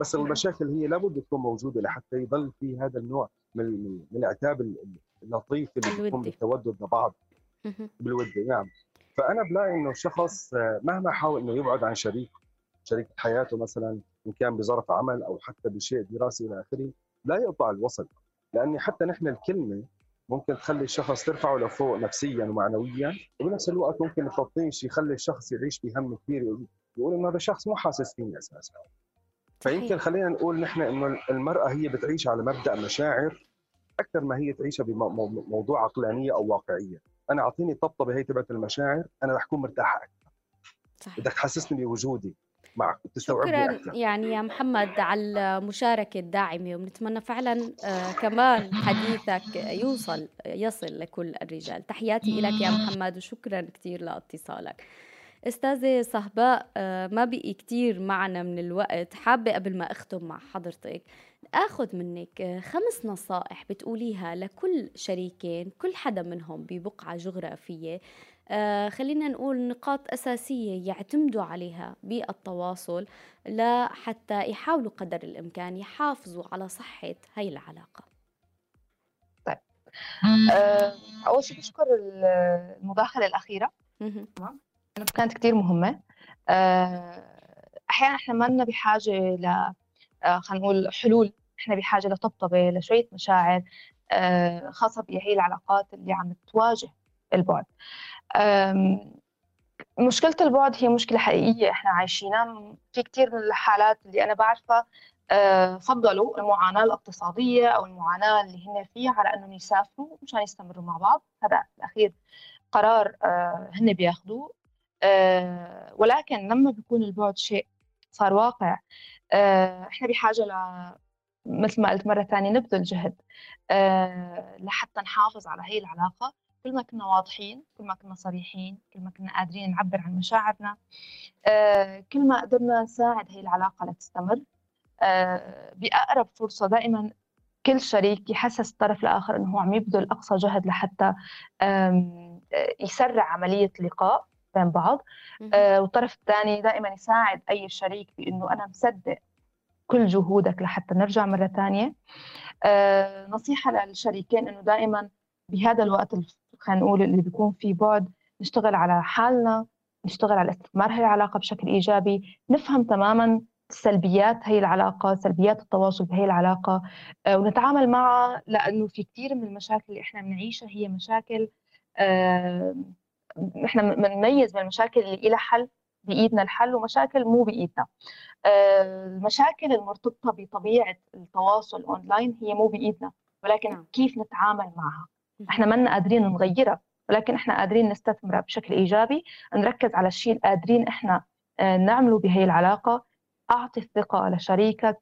بس المشاكل هي لابد تكون موجودة لحتى يضل في هذا النوع من من العتاب اللطيف اللي بيكون بالتودد لبعض بالود نعم. فأنا بلاقي إنه الشخص مهما حاول إنه يبعد عن شريك شريك حياته مثلا إن كان بظرف عمل أو حتى بشيء دراسي إلى آخره لا يقطع الوصل. لأني حتى نحن الكلمة ممكن تخلي الشخص ترفعه لفوق نفسيا ومعنويا وبنفس الوقت ممكن التطنيش يخلي الشخص يعيش بهم كبير يقول إنه هذا الشخص مو حاسس فيني أساسا. فيمكن خلينا نقول نحن إنه المرأة هي بتعيش على مبدأ مشاعر أكثر ما هي تعيشها بموضوع عقلانية أو واقعية. أنا أعطيني طبطبة هي تبعت المشاعر أنا رح أكون مرتاحة أكثر. صحيح. بدك تحسسني بوجودي. معك شكرا أكثر. يعني يا محمد على المشاركة الداعمة وبنتمنى فعلا آه كمان حديثك يوصل يصل لكل الرجال. تحياتي لك يا محمد وشكرا كثير لاتصالك. أستاذة صهباء آه ما بقي كتير معنا من الوقت. حابة قبل ما أختم مع حضرتك آخذ منك خمس نصائح بتقوليها لكل شريكين كل حدا منهم ببقعة جغرافية. آه خلينا نقول نقاط أساسية يعتمدوا عليها بالتواصل لحتى يحاولوا قدر الإمكان يحافظوا على صحة هاي العلاقة. طيب. آه أول شيء بشكر المداخلة الأخيرة. تمام؟ كانت كثير مهمة. آه أحيانا إحنا ما لنا بحاجة ل خلينا نقول حلول إحنا بحاجة لطبطبة لشوية مشاعر آه خاصة بهي العلاقات اللي عم تواجه البعد. مشكلة البعد هي مشكلة حقيقية إحنا عايشينها. في كثير من الحالات اللي أنا بعرفها أه، فضلوا المعاناة الاقتصادية أو المعاناة اللي هن فيها على أنهم يسافروا مشان يستمروا مع بعض. هذا الأخير قرار هن بياخذوه ولكن لما بيكون البعد شيء صار واقع. إحنا بحاجة ل مثل ما قلت مرة ثانية نبذل جهد. لحتى نحافظ على هي العلاقة. كل ما كنا واضحين كل ما كنا صريحين كل ما كنا قادرين نعبر عن مشاعرنا. آه، كل ما قدرنا نساعد هي العلاقة لتستمر. آه، بأقرب فرصة دائما كل شريك يحسس الطرف الآخر أنه هو عم يبذل أقصى جهد لحتى يسرع عملية اللقاء بين بعض. آه، والطرف الثاني دائما يساعد أي شريك بأنه أنا مصدق كل جهودك لحتى نرجع مرة ثانية. نصيحة للشريكين أنه دائما بهذا الوقت خلينا نقول اللي بيكون في بعد نشتغل على حالنا نشتغل على استثمار هي العلاقة بشكل إيجابي. نفهم تماما سلبيات هي العلاقة سلبيات التواصل بهي العلاقة. آه، ونتعامل معها لأنه في كثير من المشاكل اللي إحنا بنعيشها هي مشاكل آه، إحنا بنميز بين المشاكل اللي لها حل بإيدنا الحل ومشاكل مو بإيدنا. آه، المشاكل المرتبطة بطبيعة التواصل أونلاين هي مو بإيدنا ولكن نعم. كيف نتعامل معها؟ إحنا ما قادرين نغيرها ولكن إحنا قادرين نستثمرها بشكل إيجابي نركز على الشيء اللي قادرين إحنا آه، نعمله بهي العلاقة. أعطي الثقة لشريكك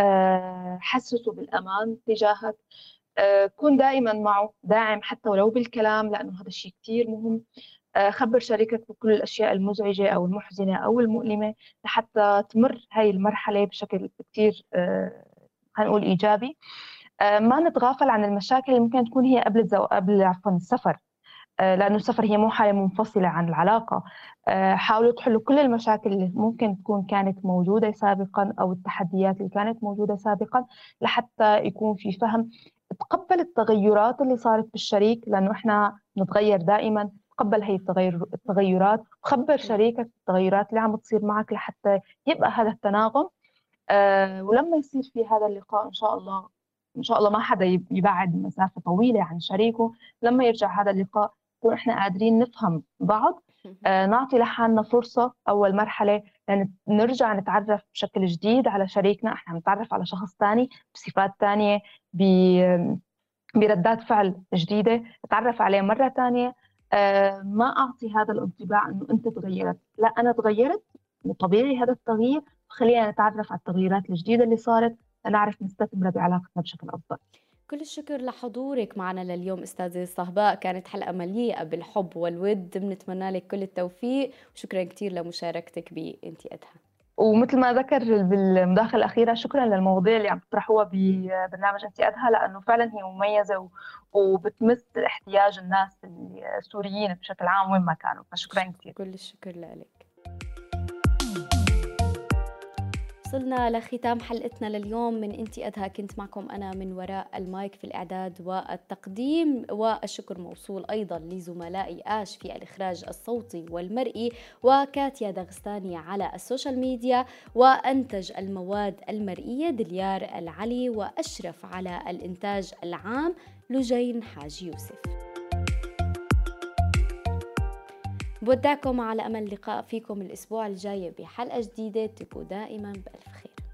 آه، حسسه بالأمان تجاهك كن دائما معه داعم حتى ولو بالكلام لأنه هذا الشيء كثير مهم. خبر شريكك بكل الأشياء المزعجة أو المحزنة أو المؤلمة لحتى تمر هاي المرحلة بشكل كثير خلينا نقول إيجابي. آه، ما نتغافل عن المشاكل اللي ممكن تكون هي قبل الزو... قبل عفوا السفر. آه، لأنه السفر هي مو حالة منفصلة عن العلاقة. آه، حاولوا تحلوا كل المشاكل اللي ممكن تكون كانت موجودة سابقا أو التحديات اللي كانت موجودة سابقا لحتى يكون في فهم. تقبل التغيرات اللي صارت بالشريك لأنه إحنا نتغير دائما. تقبل هي التغير التغيرات خبر شريكك التغيرات اللي عم تصير معك لحتى يبقى هذا التناغم. أه ولما يصير في هذا اللقاء إن شاء الله إن شاء الله ما حدا يبعد مسافة طويلة عن شريكه. لما يرجع هذا اللقاء نكون إحنا قادرين نفهم بعض. آه نعطي لحالنا فرصة أول مرحلة نرجع نتعرف بشكل جديد على شريكنا. إحنا نتعرف على شخص ثاني بصفات ثانية بردات فعل جديدة. نتعرف عليه مرة ثانية ما أعطي هذا الانطباع إنه أنت تغيرت. لا أنا تغيرت وطبيعي هذا التغيير. خلينا نتعرف على التغييرات الجديدة اللي صارت نعرف نستثمر بعلاقتنا بشكل أفضل. كل الشكر لحضورك معنا لليوم أستاذة صهباء. كانت حلقة مليئة بالحب والود. بنتمنى لك كل التوفيق. وشكرا كثير لمشاركتك بانتي ادها ومثل ما ذكر بالمداخلة الأخيرة شكرا للمواضيع اللي عم تطرحوها ببرنامج أنت ادها لأنه فعلا هي مميزة وبتمس احتياج الناس السوريين بشكل عام وين ما كانوا. فشكرا كثير. كل الشكر لك. وصلنا لختام حلقتنا لليوم. من انتي ادها كنت معكم أنا من وراء المايك في الإعداد والتقديم. والشكر موصول أيضا لزملائي آش في الإخراج الصوتي والمرئي وكاتيا دغستاني على ال social media وأنتج المواد المرئية دليار العلي وأشرف على الإنتاج العام لجين حاج يوسف. بودعكم على أمل اللقاء فيكم الأسبوع الجاي بحلقة جديدة تبقوا دائما بألف خير.